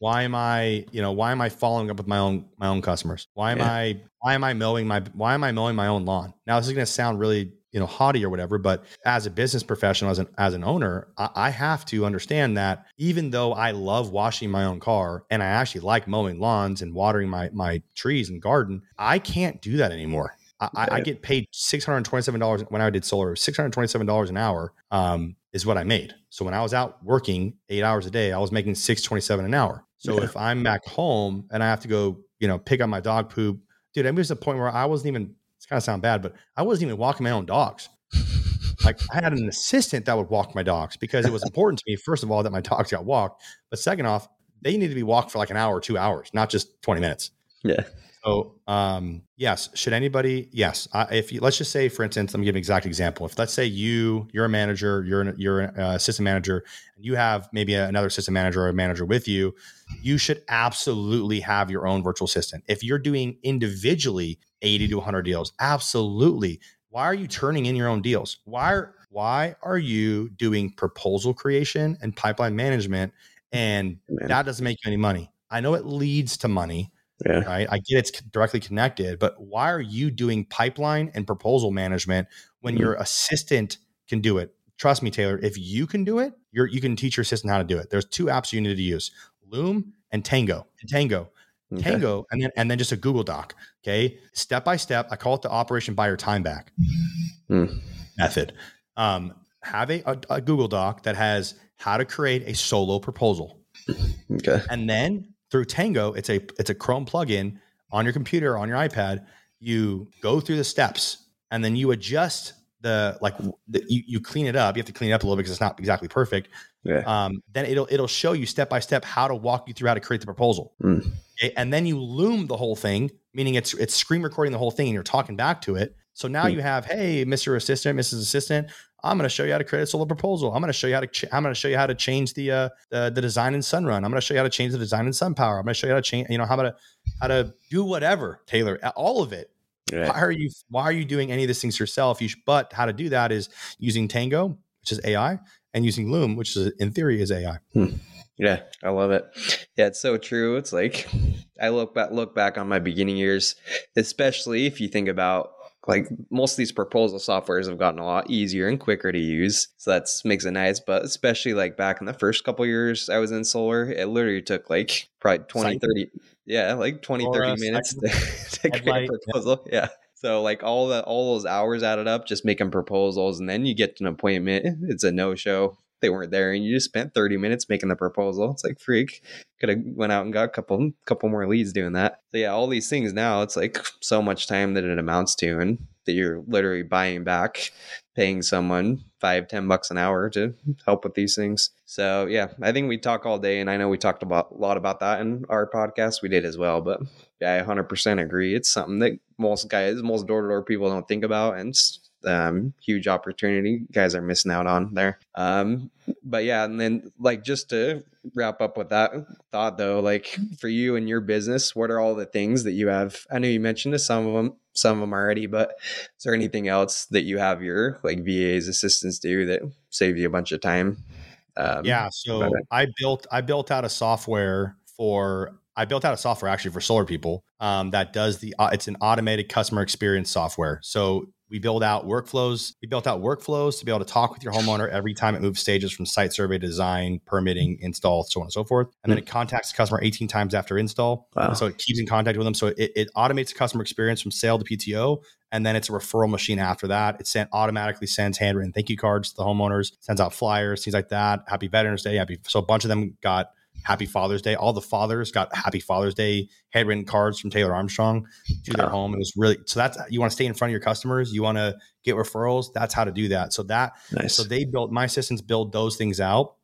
S2: Why am i you know why am i following up with my own my own customers? Why am yeah. i why am i mowing my why am i mowing my own lawn? Now this is going to sound really you know haughty or whatever but as a business professional as an as an owner I, I, have to understand that even though i love washing my own car and i actually like mowing lawns and watering my my trees and garden i can't do that anymore I, right. I get paid $627 when i did solar $627 an hour um, is what i made so when i was out working eight hours a day i was making 627 an hour so yeah. if i'm back home and i have to go you know pick up my dog poop dude i'm just a point where i wasn't even it's kind of sound bad, but I wasn't even walking my own dogs. [laughs] like I had an assistant that would walk my dogs because it was important to me, first of all, that my dogs got walked. But second off, they need to be walked for like an hour or two hours, not just 20 minutes.
S3: Yeah.
S2: So, um, yes, should anybody? Yes, uh, if you let's just say, for instance, let me give an exact example. If let's say you you're a manager, you're an, you're an uh, assistant manager, and you have maybe another assistant manager or a manager with you, you should absolutely have your own virtual assistant. If you're doing individually 80 to 100 deals, absolutely. Why are you turning in your own deals? Why are why are you doing proposal creation and pipeline management and Man. that doesn't make you any money? I know it leads to money yeah. Right. I get it's directly connected, but why are you doing pipeline and proposal management when mm-hmm. your assistant can do it? Trust me, Taylor, if you can do it, you're, you can teach your assistant how to do it. There's two apps you need to use Loom and Tango. And Tango. Okay. Tango and then and then just a Google Doc. Okay. Step by step. I call it the operation buy your time back mm. method. Um, have a, a, a Google Doc that has how to create a solo proposal. Okay. And then through Tango, it's a it's a Chrome plugin on your computer on your iPad. You go through the steps and then you adjust the like the, you, you clean it up. You have to clean it up a little bit because it's not exactly perfect. Yeah. Um, then it'll it'll show you step by step how to walk you through how to create the proposal. Mm. Okay? And then you loom the whole thing, meaning it's it's screen recording the whole thing and you're talking back to it. So now mm. you have, hey, Mr. Assistant, Mrs. Assistant, I'm going to show you how to create a solar proposal. I'm going to show you how to. Ch- I'm going to show you how to change the, uh, the the design in Sunrun. I'm going to show you how to change the design in SunPower. I'm going to show you how to change. You know how to how to do whatever, Taylor. All of it. Right. Why are you Why are you doing any of these things yourself? You should, but how to do that is using Tango, which is AI, and using Loom, which is in theory is AI. Hmm.
S3: Yeah, I love it. Yeah, it's so true. It's like I look back look back on my beginning years, especially if you think about like most of these proposal softwares have gotten a lot easier and quicker to use so that makes it nice but especially like back in the first couple years i was in solar it literally took like probably 20 30 yeah like 20 or 30 minutes [laughs] to, to create a proposal yeah. yeah. So like all the all those hours added up just making proposals and then you get an appointment it's a no show they weren't there and you just spent 30 minutes making the proposal. It's like freak. Could have went out and got a couple couple more leads doing that. So yeah all these things now it's like so much time that it amounts to and that you're literally buying back paying someone five ten bucks an hour to help with these things. So yeah i think we talk all day and i know we talked about a lot about that in our podcast. We did as well but yeah i 100% agree. It's something that most guys most door-to-door people don't think about and um, huge opportunity guys are missing out on there. Um, but yeah, and then like just to wrap up with that thought though, like for you and your business, what are all the things that you have? I know you mentioned some of them, some of them already, but is there anything else that you have your like VAs assistants do that save you a bunch of time?
S2: Um, yeah, so I built I built out a software for I built out a software actually for solar people um, that does the uh, it's an automated customer experience software. So we build out workflows. We built out workflows to be able to talk with your homeowner every time it moves stages from site survey to design, permitting, install, so on and so forth. And then it hmm. contacts the customer 18 times after install. Wow. So it keeps in contact with them. So it, it automates the customer experience from sale to PTO. And then it's a referral machine after that. It sent automatically sends handwritten thank you cards to the homeowners, sends out flyers, things like that. Happy Veterans Day. Happy. So a bunch of them got Happy Father's Day. All the fathers got Happy Father's Day handwritten cards from Taylor Armstrong to their home. It was really so that's you want to stay in front of your customers. You want to get referrals. That's how to do that. So that nice. so they built my assistants build those things out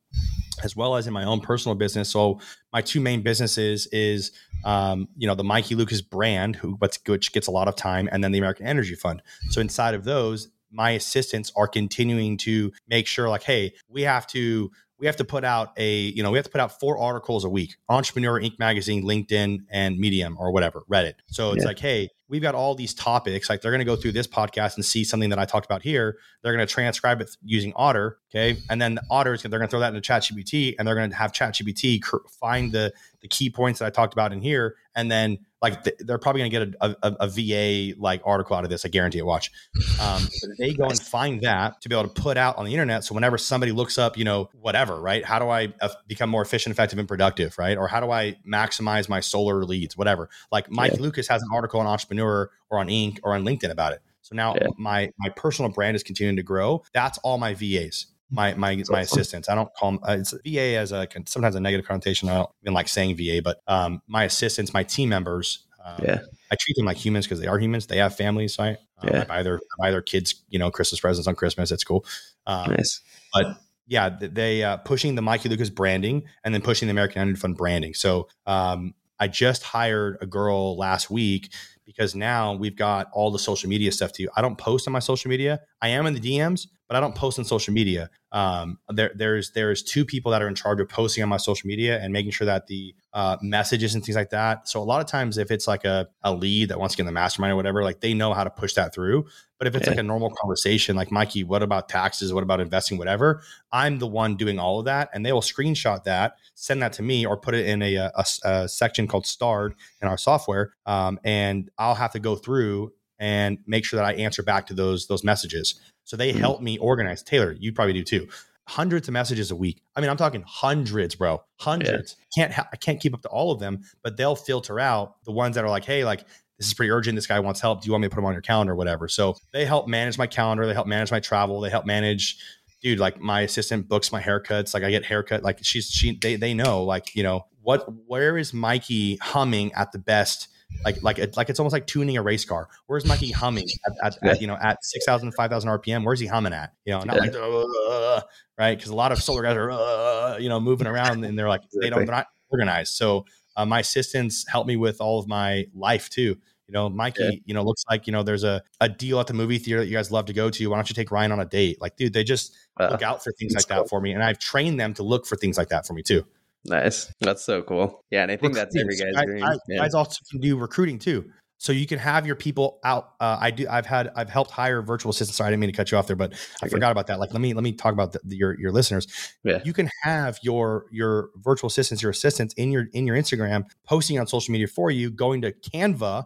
S2: as well as in my own personal business. So my two main businesses is, um, you know, the Mikey Lucas brand, who which gets a lot of time, and then the American Energy Fund. So inside of those, my assistants are continuing to make sure like hey we have to we have to put out a, you know, we have to put out four articles a week, Entrepreneur Inc. magazine, LinkedIn, and Medium or whatever, Reddit. So it's yeah. like, hey, we've got all these topics. Like they're going to go through this podcast and see something that I talked about here. They're going to transcribe it using Otter. Okay. And then the Otters, they're going to throw that into ChatGPT and they're going to have ChatGPT find the, the key points that I talked about in here. And then like they're probably going to get a, a, a, VA like article out of this. I guarantee it. Watch. Um, they go and find that to be able to put out on the internet. So whenever somebody looks up, you know, whatever, right? How do I uh, become more efficient, effective, and productive, right? Or how do I maximize my solar leads, whatever? Like Mike yeah. Lucas has an article on Entrepreneur or on Inc. or on LinkedIn about it. So now yeah. my my personal brand is continuing to grow. That's all my VAs my my my assistants. I don't call them uh, it's VA as a sometimes a negative connotation. I don't even like saying VA, but um, my assistants, my team members. Um, yeah, I treat them like humans because they are humans. They have families. So I, um, yeah. I buy their I buy their kids, you know, Christmas presents on Christmas. It's cool. Um, nice, but yeah, they uh, pushing the Mikey Lucas branding and then pushing the American Energy Fund branding. So um, I just hired a girl last week because now we've got all the social media stuff to you. I don't post on my social media. I am in the DMs, but I don't post on social media. Um, there, there's there's two people that are in charge of posting on my social media and making sure that the uh, messages and things like that. So a lot of times, if it's like a, a lead that wants to get in the mastermind or whatever, like they know how to push that through. But if it's yeah. like a normal conversation, like Mikey, what about taxes? What about investing? Whatever, I'm the one doing all of that, and they will screenshot that, send that to me, or put it in a, a, a section called Starred in our software, um, and I'll have to go through and make sure that I answer back to those those messages. So they mm-hmm. help me organize. Taylor, you probably do too. Hundreds of messages a week. I mean, I'm talking hundreds, bro. Hundreds. Yeah. Can't ha- I can't keep up to all of them, but they'll filter out the ones that are like, hey, like this is pretty urgent. This guy wants help. Do you want me to put him on your calendar or whatever? So they help manage my calendar. They help manage my travel. They help manage, dude, like my assistant books my haircuts. Like I get haircut. Like she's, she, they, they know like, you know, what, where is Mikey humming at the best like like it, like it's almost like tuning a race car. Where's Mikey humming at, at, [laughs] at you know at 6,000 5,000 RPM? Where's he humming at? You know, not yeah. like right because a lot of solar guys are uh, you know moving around and they're like [laughs] they don't they're not organized. So uh, my assistants help me with all of my life too. You know, Mikey, yeah. you know, looks like, you know, there's a, a deal at the movie theater that you guys love to go to. Why don't you take Ryan on a date? Like, dude, they just uh, look out for things like cool. that for me. And I've trained them to look for things like that for me too.
S3: Nice. That's so cool. Yeah, and I think that's every guy's
S2: dream. I, yeah. Guys also can do recruiting too. So you can have your people out. Uh, I do. I've had. I've helped hire virtual assistants. Sorry, I didn't mean to cut you off there, but I forgot about that. Like, let me let me talk about the, the, your your listeners. Yeah. You can have your your virtual assistants, your assistants in your in your Instagram, posting on social media for you, going to Canva,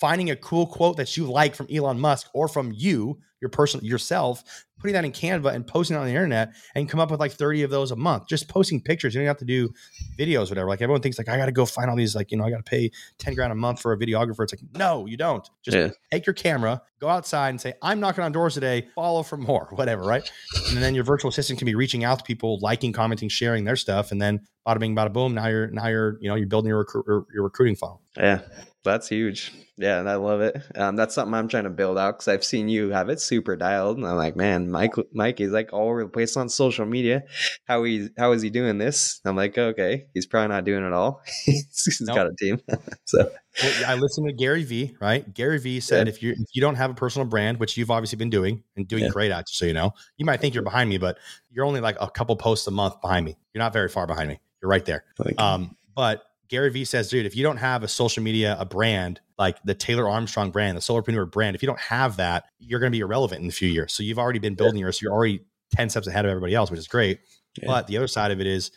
S2: finding a cool quote that you like from Elon Musk or from you, your person yourself, putting that in Canva and posting it on the internet and come up with like 30 of those a month. Just posting pictures. You don't have to do videos, whatever. Like everyone thinks like I gotta go find all these, like, you know, I gotta pay 10 grand a month for a videographer. It's like, no, you don't. Just yeah. take your camera, go outside and say, I'm knocking on doors today, follow for more, [laughs] whatever, right? and then your virtual assistant can be reaching out to people, liking, commenting, sharing their stuff, and then bada bing, bada boom. Now you're now you're, you know, you're building your your recruiting funnel.
S3: Yeah. That's huge. Yeah, and I love it. Um, that's something I'm trying to build out because I've seen you have it super dialed, and I'm like, man, Mike, Mike is like all over the place on social media. How he how is he doing this? I'm like, okay, he's probably not doing it all. [laughs] he's nope. got a team. [laughs] so
S2: well, I listened to Gary Vee. Right, Gary Vee said yeah. if you if you don't have a personal brand, which you've obviously been doing and doing yeah. great at, so you know, you might think you're behind me, but you're only like a couple posts a month behind me. You're not very far behind me. You're right there. Um, but Gary Vee says, dude, if you don't have a social media, a brand like the Taylor Armstrong brand, the Solarpreneur brand, if you don't have that, you're going to be irrelevant in a few years. So you've already been building yeah. yours. So you're already 10 steps ahead of everybody else, which is great. Yeah. But the other side of it is,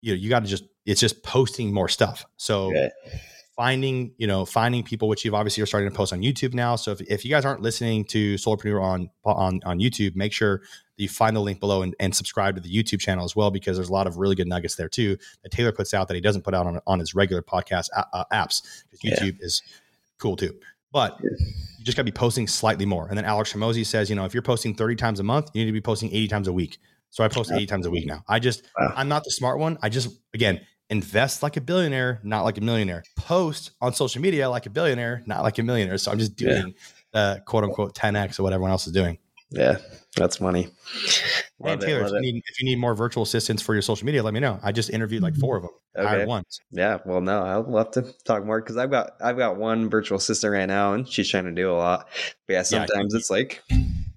S2: you know, you got to just, it's just posting more stuff. So yeah. Finding, you know, finding people, which you've obviously are starting to post on YouTube now. So if, if you guys aren't listening to Solarpreneur on, on, on YouTube, make sure that you find the link below and, and, subscribe to the YouTube channel as well, because there's a lot of really good nuggets there too that Taylor puts out that he doesn't put out on, on his regular podcast uh, apps because YouTube yeah. is cool too. But you just got to be posting slightly more. And then Alex Hormozi says, you know, if you're posting 30 times a month, you need to be posting 80 times a week. So I post 80 times a week now. I just, wow. I'm not the smart one. I just, again, invest like a billionaire, not like a millionaire. Post on social media like a billionaire, not like a millionaire. So I'm just doing yeah. uh, quote unquote 10x of what everyone else is doing.
S3: Yeah, that's funny.
S2: and Taylor, if you, need, if you, need, more virtual assistants for your social media, let me know. I just interviewed like four of them. Okay. Hired once.
S3: Yeah. Well, no, I'll love to talk more because I've got I've got one virtual assistant right now, and she's trying to do a lot. But yeah, sometimes yeah, it's like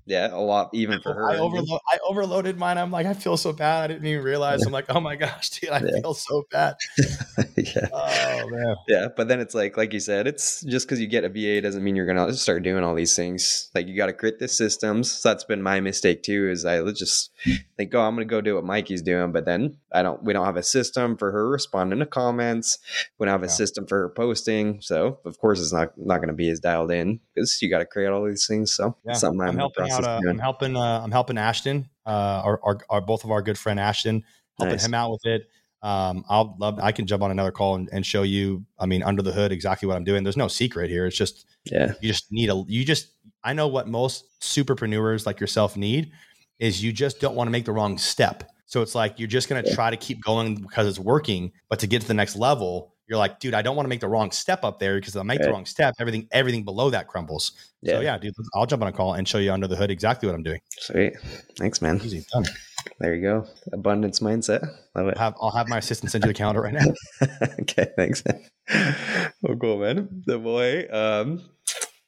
S3: Yeah, a lot even for her.
S2: I, overlo- I overloaded mine. I'm like, I feel so bad. I didn't even realize. [laughs] I'm like, oh my gosh, dude, I yeah. feel so bad. [laughs]
S3: yeah. Oh man. Yeah, but then it's like, like you said, it's just because you get a VA doesn't mean you're gonna start doing all these things. Like you got to create the systems. So that's been my mistake too. Is I just think, oh, I'm gonna go do what Mikey's doing, but then I don't. We don't have a system for her responding to comments. We don't have a system for her posting. So of course, it's not not gonna be as dialed in because you got to create all these things. So
S2: yeah. something I'm, I'm helping out. Uh, I'm helping. Uh, I'm helping Ashton. Uh, our, our, our, both of our good friend Ashton, helping nice. him out with it. Um, I'll love. I can jump on another call and, and, show you. I mean, under the hood, exactly what I'm doing. There's no secret here. It's just
S3: yeah.
S2: You just need a. You just. I know what most superpreneurs like yourself need is you just don't want to make the wrong step. So it's like you're just going to try to keep going because it's working, but to get to the next level, you're like, dude, I don't want to make the wrong step up there because if I make right. the wrong step, everything everything below that crumbles. Yeah. So yeah, dude, I'll jump on a call and show you under the hood exactly what I'm doing.
S3: Sweet. Thanks, man. Easy done. There you go. Abundance mindset. Love it.
S2: I'll have, I'll have my assistant send you the calendar right now. [laughs]
S3: okay, thanks. oh, [laughs] cool, man. The boy. Um,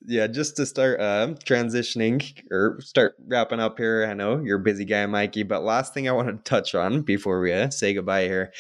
S3: yeah, just to start uh, transitioning or start wrapping up here. I know you're a busy guy, Mikey, but last thing I want to touch on before we uh, say goodbye here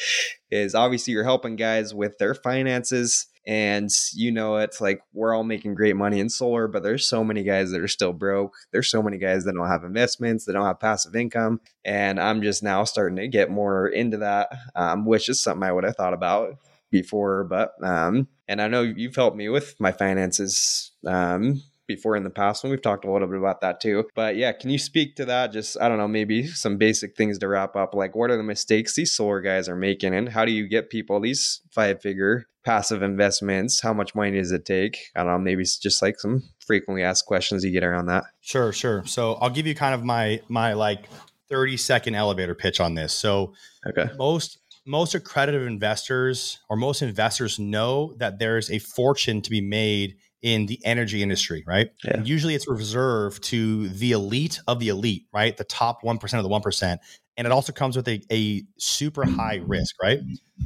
S3: is obviously you're helping guys with their finances. And you know, it's like we're all making great money in solar, but there's so many guys that are still broke. There's so many guys that don't have investments, that don't have passive income. And I'm just now starting to get more into that, um, which is something I would have thought about before, but um, and I know you've helped me with my finances um before in the past when we've talked a little bit about that too. But yeah, can you speak to that? Just I don't know, maybe some basic things to wrap up. Like what are the mistakes these solar guys are making and how do you get people these five figure passive investments? How much money does it take? I don't know, maybe it's just like some frequently asked questions you get around that.
S2: Sure, sure. So I'll give you kind of my my like 30 second elevator pitch on this. So okay. most most accredited investors or most investors know that there's a fortune to be made in the energy industry, right? Yeah. Usually it's reserved to the elite of the elite, right? The top 1% of the 1%. And it also comes with a, a super high risk, right?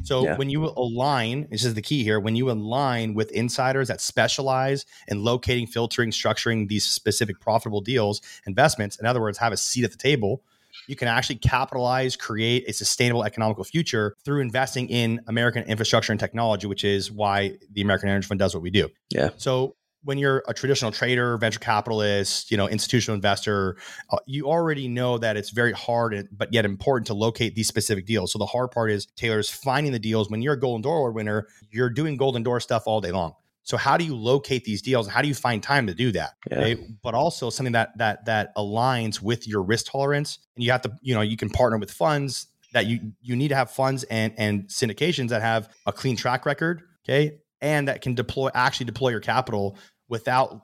S2: So yeah. when you align, this is the key here, when you align with insiders that specialize in locating, filtering, structuring these specific profitable deals, investments, in other words, have a seat at the table, you can actually capitalize, create a sustainable economical future through investing in American infrastructure and technology, which is why the American Energy Fund does what we do.
S3: Yeah.
S2: So when you're a traditional trader, venture capitalist, you know, institutional investor, uh, you already know that it's very hard, but yet important to locate these specific deals. So the hard part is Taylor's finding the deals. When you're a Golden Door Award winner, you're doing Golden Door stuff all day long. So how do you locate these deals? How do you find time to do that? Yeah. Okay? But also something that that that aligns with your risk tolerance. And you have to, you know, you can partner with funds that you you need to have funds and and syndications that have a clean track record, okay, and that can deploy actually deploy your capital without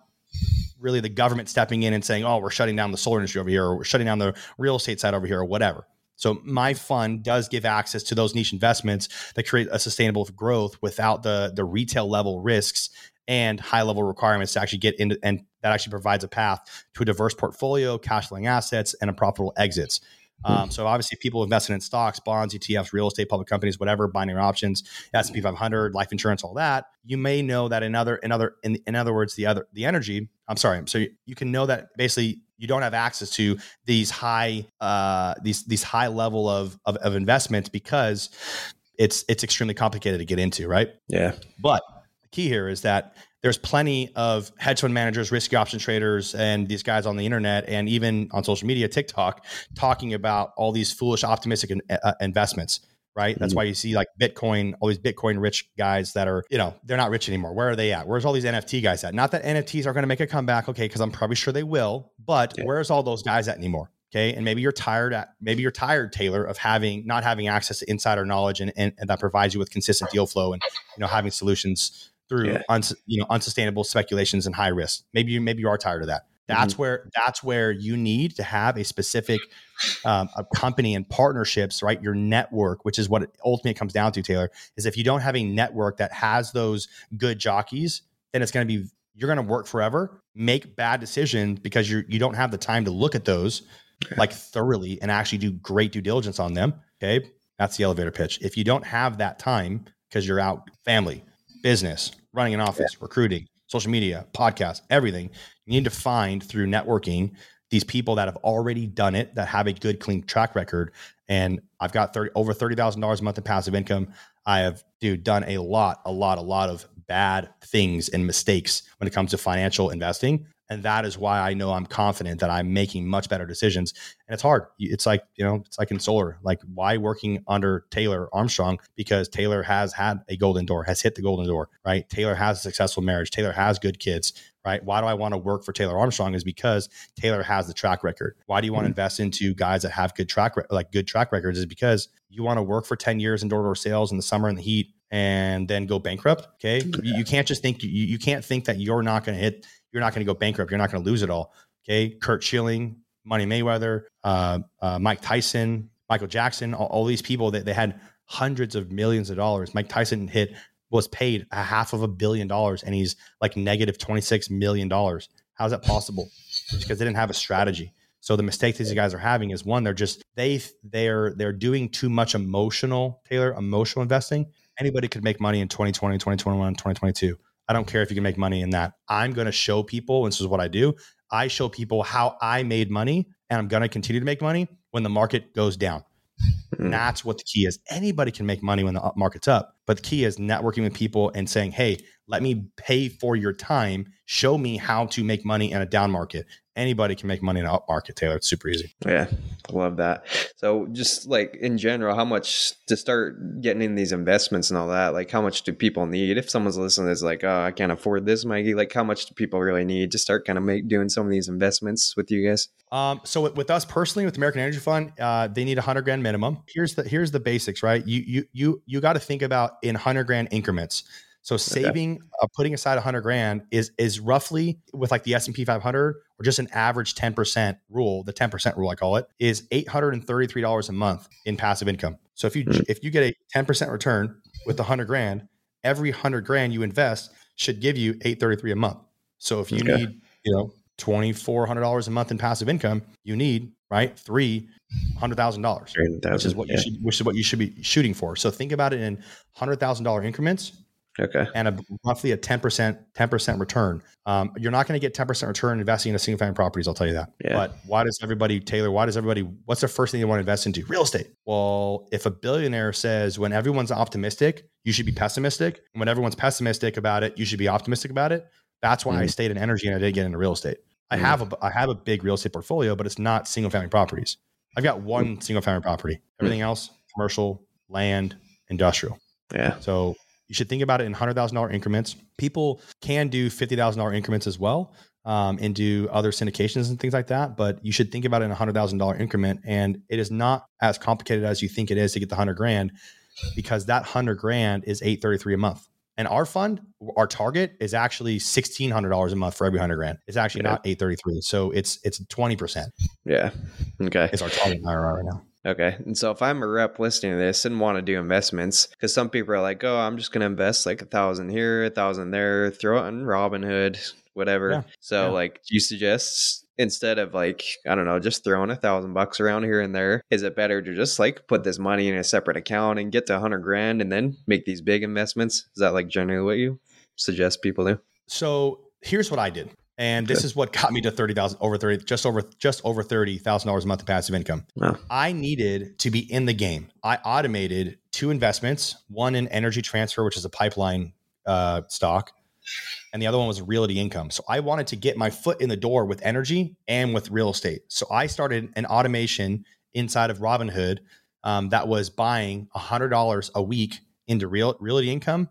S2: really the government stepping in and saying, "Oh, we're shutting down the solar industry over here, or we're shutting down the real estate side over here, or whatever." So my fund does give access to those niche investments that create a sustainable growth without the the retail level risks and high level requirements to actually get into and that actually provides a path to a diverse portfolio, cash flowing assets, and a profitable exits. Um, so obviously, people investing in stocks, bonds, ETFs, real estate, public companies, whatever, binary options, S and P 500, life insurance, all that. You may know that in other, in other, in, in other words, the other, the energy. I'm sorry. So you, you can know that basically you don't have access to these high, uh, these these high level of, of of investments because it's it's extremely complicated to get into, right?
S3: Yeah.
S2: But the key here is that there's plenty of hedge fund managers, risky option traders, and these guys on the internet and even on social media, TikTok, talking about all these foolish, optimistic in, uh, investments. Right. That's mm-hmm. why you see like Bitcoin, all these Bitcoin rich guys that are, you know, they're not rich anymore. Where are they at? Where's all these NFT guys at? Not that NFTs are going to make a comeback. Okay. Cause I'm probably sure they will, but yeah. where's all those guys at anymore? Okay. And maybe you're tired at, maybe you're tired, Taylor, of having, not having access to insider knowledge and, and, and that provides you with consistent deal flow and, you know, having solutions through yeah. uns, you know unsustainable speculations and high risk. Maybe you maybe you are tired of that. That's mm-hmm. where that's where you need to have a specific um, a company and partnerships, right? Your network, which is what it ultimately comes down to, Taylor, is if you don't have a network that has those good jockeys, then it's going to be you're going to work forever, make bad decisions because you you don't have the time to look at those like thoroughly and actually do great due diligence on them. Okay, that's the elevator pitch. If you don't have that time because you're out family, business, running an office, yeah. recruiting, social media, podcast, everything. You need to find through networking these people that have already done it, that have a good, clean track record. And I've got 30, over $30,000 a month in passive income. I have, dude, done a lot, a lot, a lot of bad things and mistakes when it comes to financial investing. And that is why I know I'm confident that I'm making much better decisions. And it's hard. It's like, you know, it's like in solar. Like, why working under Taylor Armstrong? Because Taylor has had a golden door, has hit the golden door, right? Taylor has a successful marriage. Taylor has good kids, right? Why do I want to work for Taylor Armstrong? Is because Taylor has the track record. Why do you want to mm-hmm. invest into guys that have good track, like good track records? Is because you want to work for 10 years in door to door sales in the summer in the heat and then go bankrupt. Okay. You, you can't just think, you, you can't think that you're not going to hit you're not going to go bankrupt. You're not going to lose it all. Okay. Curt Schilling, Money Mayweather, uh, uh, Mike Tyson, Michael Jackson, all, all these people that they, they had hundreds of millions of dollars. Mike Tyson hit was paid a half of a billion dollars and he's like negative 26 million dollars. How's that possible? because they didn't have a strategy. So the mistake these guys are having is one, they're just they they're they're doing too much emotional, Taylor, emotional investing. Anybody could make money in 2020, 2021, 2022. I don't care if you can make money in that. I'm going to show people, and this is what I do. I show people how I made money, and I'm going to continue to make money when the market goes down. Mm. That's what the key is. Anybody can make money when the market's up, but the key is networking with people and saying, "Hey, let me pay for your time. Show me how to make money in a down market." Anybody can make money in an up market, Taylor. It's super easy.
S3: Yeah, love that. So, just like in general, how much to start getting in these investments and all that? Like, how much do people need? If someone's listening, is like, "Oh, I can't afford this, Mikey." Like, how much do people really need to start kind of make doing some of these investments with you guys?
S2: Um, so with us personally, with American Energy Fund, uh, they need a hundred grand minimum. Here's the here's the basics, right? You you you you got to think about in hundred grand increments. So saving, okay. uh, putting aside a hundred grand is is roughly with like the S and P 500 or just an average 10% rule. The 10% rule I call it is eight hundred and thirty three dollars a month in passive income. So if you mm-hmm. if you get a 10% return with a hundred grand, every hundred grand you invest should give you eight thirty three a month. So if you okay. need you know twenty four hundred dollars a month in passive income, you need right three hundred thousand dollars, which is what yeah. you should, which is what you should be shooting for. So think about it in hundred thousand dollar increments
S3: Okay.
S2: And a, roughly a 10%, 10% return. Um, you're not going to get 10% return investing in a single family properties. I'll tell you that. Yeah. But why does everybody, Taylor, why does everybody, what's the first thing they want to invest into? Real estate. Well, if a billionaire says when everyone's optimistic, you should be pessimistic. And when everyone's pessimistic about it, you should be optimistic about it. That's why mm. I stayed in energy and I did get into real estate. I mm. have a, I have a big real estate portfolio, but it's not single family properties. I've got one mm. single family property. Everything else, commercial, land, industrial.
S3: Yeah.
S2: So you should think about it in $100,000 increments. People can do $50,000 increments as well um, and do other syndications and things like that. But you should think about it in a $100,000 increment. And it is not as complicated as you think it is to get the 100 grand because that 100 grand is 833 a month. And our fund, our target is actually sixteen hundred dollars a month for every hundred grand. It's actually yeah. not eight thirty three, so it's it's twenty percent.
S3: Yeah, okay.
S2: It's our target IRR right now.
S3: Okay. And so if I'm a rep listening to this and want to do investments, because some people are like, oh, I'm just going to invest like a thousand here, a thousand there, throw it on Robinhood, whatever. Yeah. So, yeah. like, do you suggest instead of like, I don't know, just throwing a thousand bucks around here and there, is it better to just like put this money in a separate account and get to a hundred grand and then make these big investments? Is that like generally what you suggest people do?
S2: So, here's what I did. And this is what got me to thirty thousand over thirty, just over just over thirty thousand dollars a month of passive income. Wow. I needed to be in the game. I automated two investments: one in energy transfer, which is a pipeline uh, stock, and the other one was realty income. So I wanted to get my foot in the door with energy and with real estate. So I started an automation inside of Robinhood um, that was buying hundred dollars a week into real realty income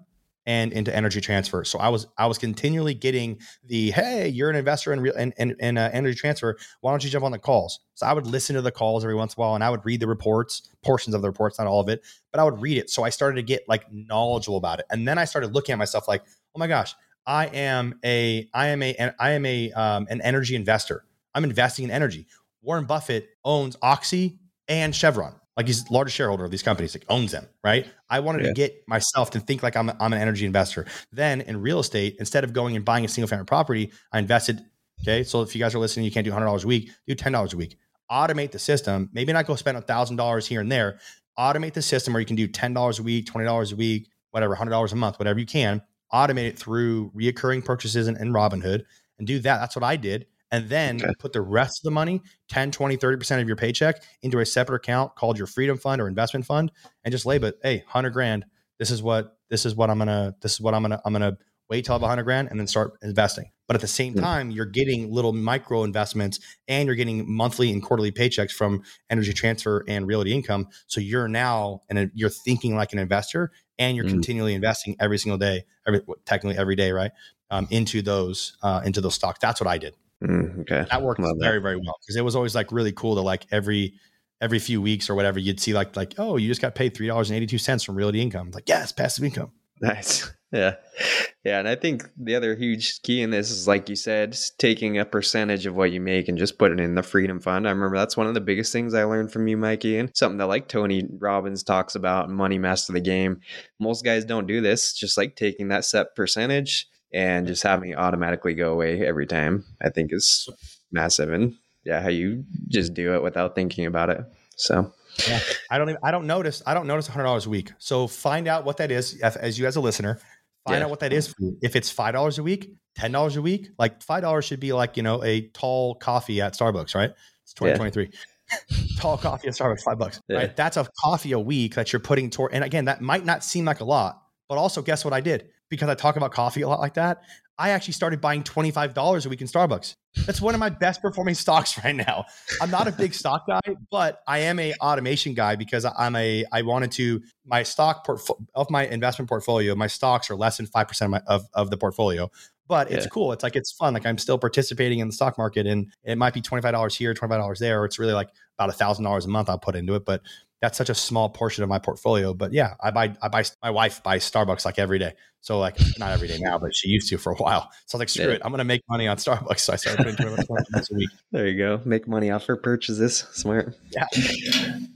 S2: and into energy transfer. So I was I was continually getting the hey, you're an investor in real in, in uh, energy transfer. Why don't you jump on the calls? So I would listen to the calls every once in a while, and I would read the reports, portions of the reports, not all of it, but I would read it. So I started to get like knowledgeable about it, and then I started looking at myself like, oh my gosh, I am a I am a I am a um, an energy investor. I'm investing in energy. Warren Buffett owns Oxy and Chevron. Like he's the largest shareholder of these companies, like owns them, right? I wanted yeah. to get myself to think like I'm, I'm an energy investor. Then in real estate, instead of going and buying a single family property, I invested. Okay. So if you guys are listening, you can't do $100 a week, do $10 a week. Automate the system. Maybe not go spend $1,000 here and there. Automate the system where you can do $10 a week, $20 a week, whatever, $100 a month, whatever you can. Automate it through reoccurring purchases in, in Robinhood and do that. That's what I did. and then okay. put the rest of the money 10 20 30% of your paycheck into a separate account called your freedom fund or investment fund and just label it hey 100 grand this is what this is what i'm gonna this is what i'm gonna i'm gonna wait till i have 100 grand and then start investing but at the same hmm. time you're getting little micro investments and you're getting monthly and quarterly paychecks from energy transfer and realty income so you're now and you're thinking like an investor and you're mm. continually investing every single day every technically every day right um, into those uh, into those stocks that's what i did
S3: Mm, okay.
S2: That worked Love very, that. very well because it was always like really cool to like every every few weeks or whatever you'd see like like oh you just got paid three dollars and eighty two cents from realty income like yes passive income.
S3: Nice. Yeah. Yeah. And I think the other huge key in this is, like you said, taking a percentage of what you make and just putting in the freedom fund. I remember that's one of the biggest things I learned from you, Mikey, and something that like Tony Robbins talks about money master the game. Most guys don't do this, just like taking that set percentage and just having it automatically go away every time i think is massive and yeah how you just do it without thinking about it so
S2: yeah i don't even i don't notice i don't notice $100 a week so find out what that is as you as a listener find yeah. out what that is if it's $5 a week $10 a week like $5 should be like you know a tall coffee at starbucks right? It's 2023 [laughs] tall coffee at starbucks five bucks yeah. right that's a coffee a week that you're putting toward and again that might not seem like a lot but also guess what i did because I talk about coffee a lot like that, I actually started buying $25 a week in Starbucks. That's one of my best performing [laughs] stocks right now. I'm not a big stock guy, but I am a automation guy because I'm a I wanted to my stock portfolio of my investment portfolio, my stocks are less than 5% of, my, of, of the portfolio. But it's yeah. cool. It's like it's fun. Like I'm still participating in the stock market and it might be $25 here, $25 there, or it's really like about a thousand dollars a month I'll put into it. But that's such a small portion of my portfolio. But yeah, I buy I buy my wife buys Starbucks like every day. So like not every day now, but she used to for a while. So I was like, screw yeah. it, I'm gonna make money on Starbucks. So I started putting twenty
S3: bucks a week. There you go. Make money off her purchases. Smart.
S2: Yeah.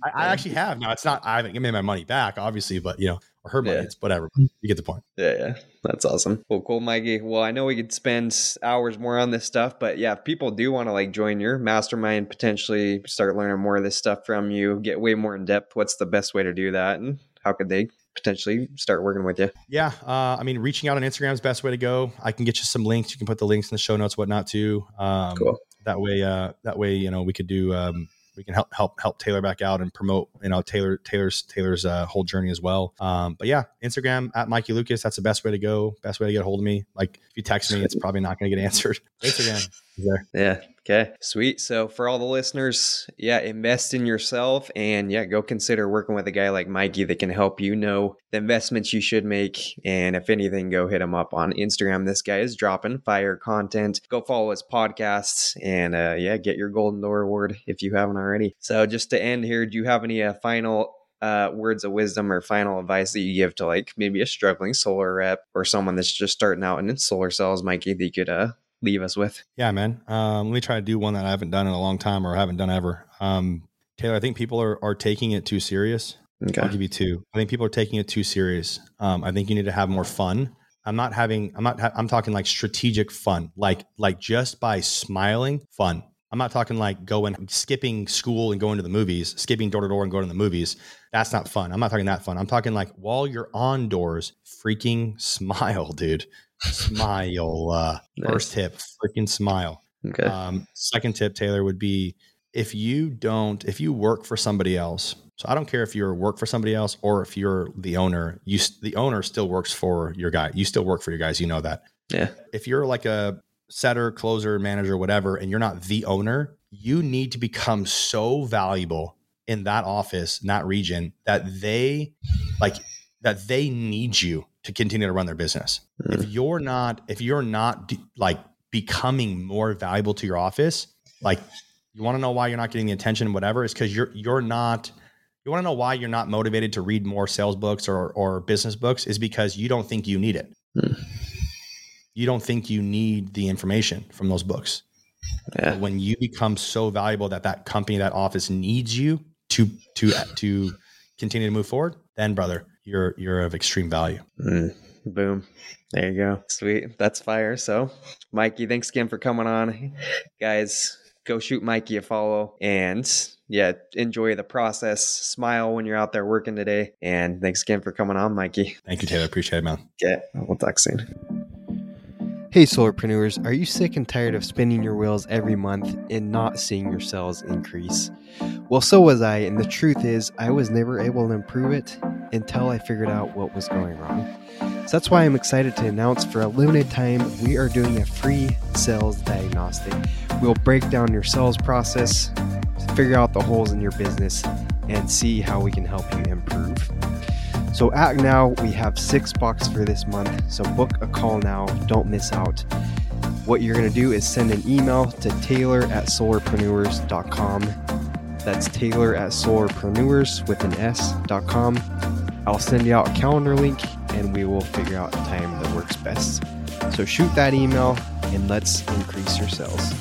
S2: I, I, actually have. Now it's not I haven't given me my money back, obviously, but you know, or her money, yeah. it's whatever. You get the point.
S3: Yeah, yeah. That's awesome. Well, cool, Mikey. Well, I know we could spend hours more on this stuff, but yeah, if people do want to like join your mastermind, potentially start learning more of this stuff from you, get way more in depth, what's the best way to do that? And how could they potentially start working with you?
S2: Yeah. Uh, I mean, reaching out on Instagram is the best way to go. I can get you some links. You can put the links in the show notes, whatnot too. Um, cool. That way, uh, that way, you know, we could do, um, we can help help help Taylor back out and promote you know Taylor Taylor's Taylor's uh, whole journey as well. Um, but yeah, Instagram at Mikey Lucas. That's the best way to go. Best way to get a hold of me. Like if you text me, it's probably not going to get answered. [laughs] Instagram.
S3: There. Yeah. Okay. Sweet. So for all the listeners, yeah, invest in yourself and yeah, go consider working with a guy like Mikey that can help you know the investments you should make. And if anything, go hit him up on Instagram. This guy is dropping fire content. Go follow his podcasts and uh, yeah, get your Golden Door Award if you haven't already. So just to end here, do you have any uh, final uh, words of wisdom or final advice that you give to like maybe a struggling solar rep or someone that's just starting out in solar cells, Mikey, that you could uh, leave us with?
S2: Yeah, man. Um, let me try to do one that I haven't done in a long time or haven't done ever. Um, Taylor, I think people are, are taking it too serious. Okay. I'll give you two. I think people are taking it too serious. Um, I think you need to have more fun. I'm not having, I'm not, I'm talking like strategic fun, like, like just by smiling, fun. I'm not talking like going, skipping school and going to the movies, skipping door to door and going to the movies. That's not fun. I'm not talking that fun. I'm talking like while you're on doors, freaking [laughs] smile, dude smile. Uh, nice. First tip, freaking smile. Okay. Um, second tip, Taylor, would be if you don't, if you work for somebody else. So I don't care if you're work for somebody else or if you're the owner. You the owner still works for your guy. You still work for your guys. You know that.
S3: Yeah.
S2: If you're like a setter, closer, manager, whatever, and you're not the owner, you need to become so valuable in that office, in that region, that they like that they need you to continue to run their business. Mm. If you're not, if you're not like becoming more valuable to your office, like you want to know why you're not getting the attention, whatever, is because you're you're not. You want to know why you're not motivated to read more sales books or or business books is because you don't think you need it. Mm. You don't think you need the information from those books. Yeah. When you become so valuable that that company, that office needs you to to to continue to move forward, then brother, you're you're of extreme value.
S3: Mm, boom. There you go. Sweet. That's fire. So, Mikey, thanks again for coming on. Guys, go shoot Mikey a follow and yeah, enjoy the process. Smile when you're out there working today. And thanks again for coming on, Mikey.
S2: Thank you, Taylor. Appreciate it, man.
S3: Yeah, we'll talk soon.
S1: Hey, solarpreneurs, are you sick and tired of spinning your wheels every month and not seeing your sales increase? Well, so was I, and the truth is, I was never able to improve it until I figured out what was going wrong. So that's why I'm excited to announce for a limited time, we are doing a free sales diagnostic. We'll break down your sales process, figure out the holes in your business, and see how we can help you improve. So at now, we have six bucks for this month. So book a call now. Don't miss out. What you're going to do is send an email to taylor at solarpreneurs.com. That's taylor at solarpreneurs with an S.com. I'll send you out a calendar link and we will figure out a time that works best. So shoot that email and let's increase your sales.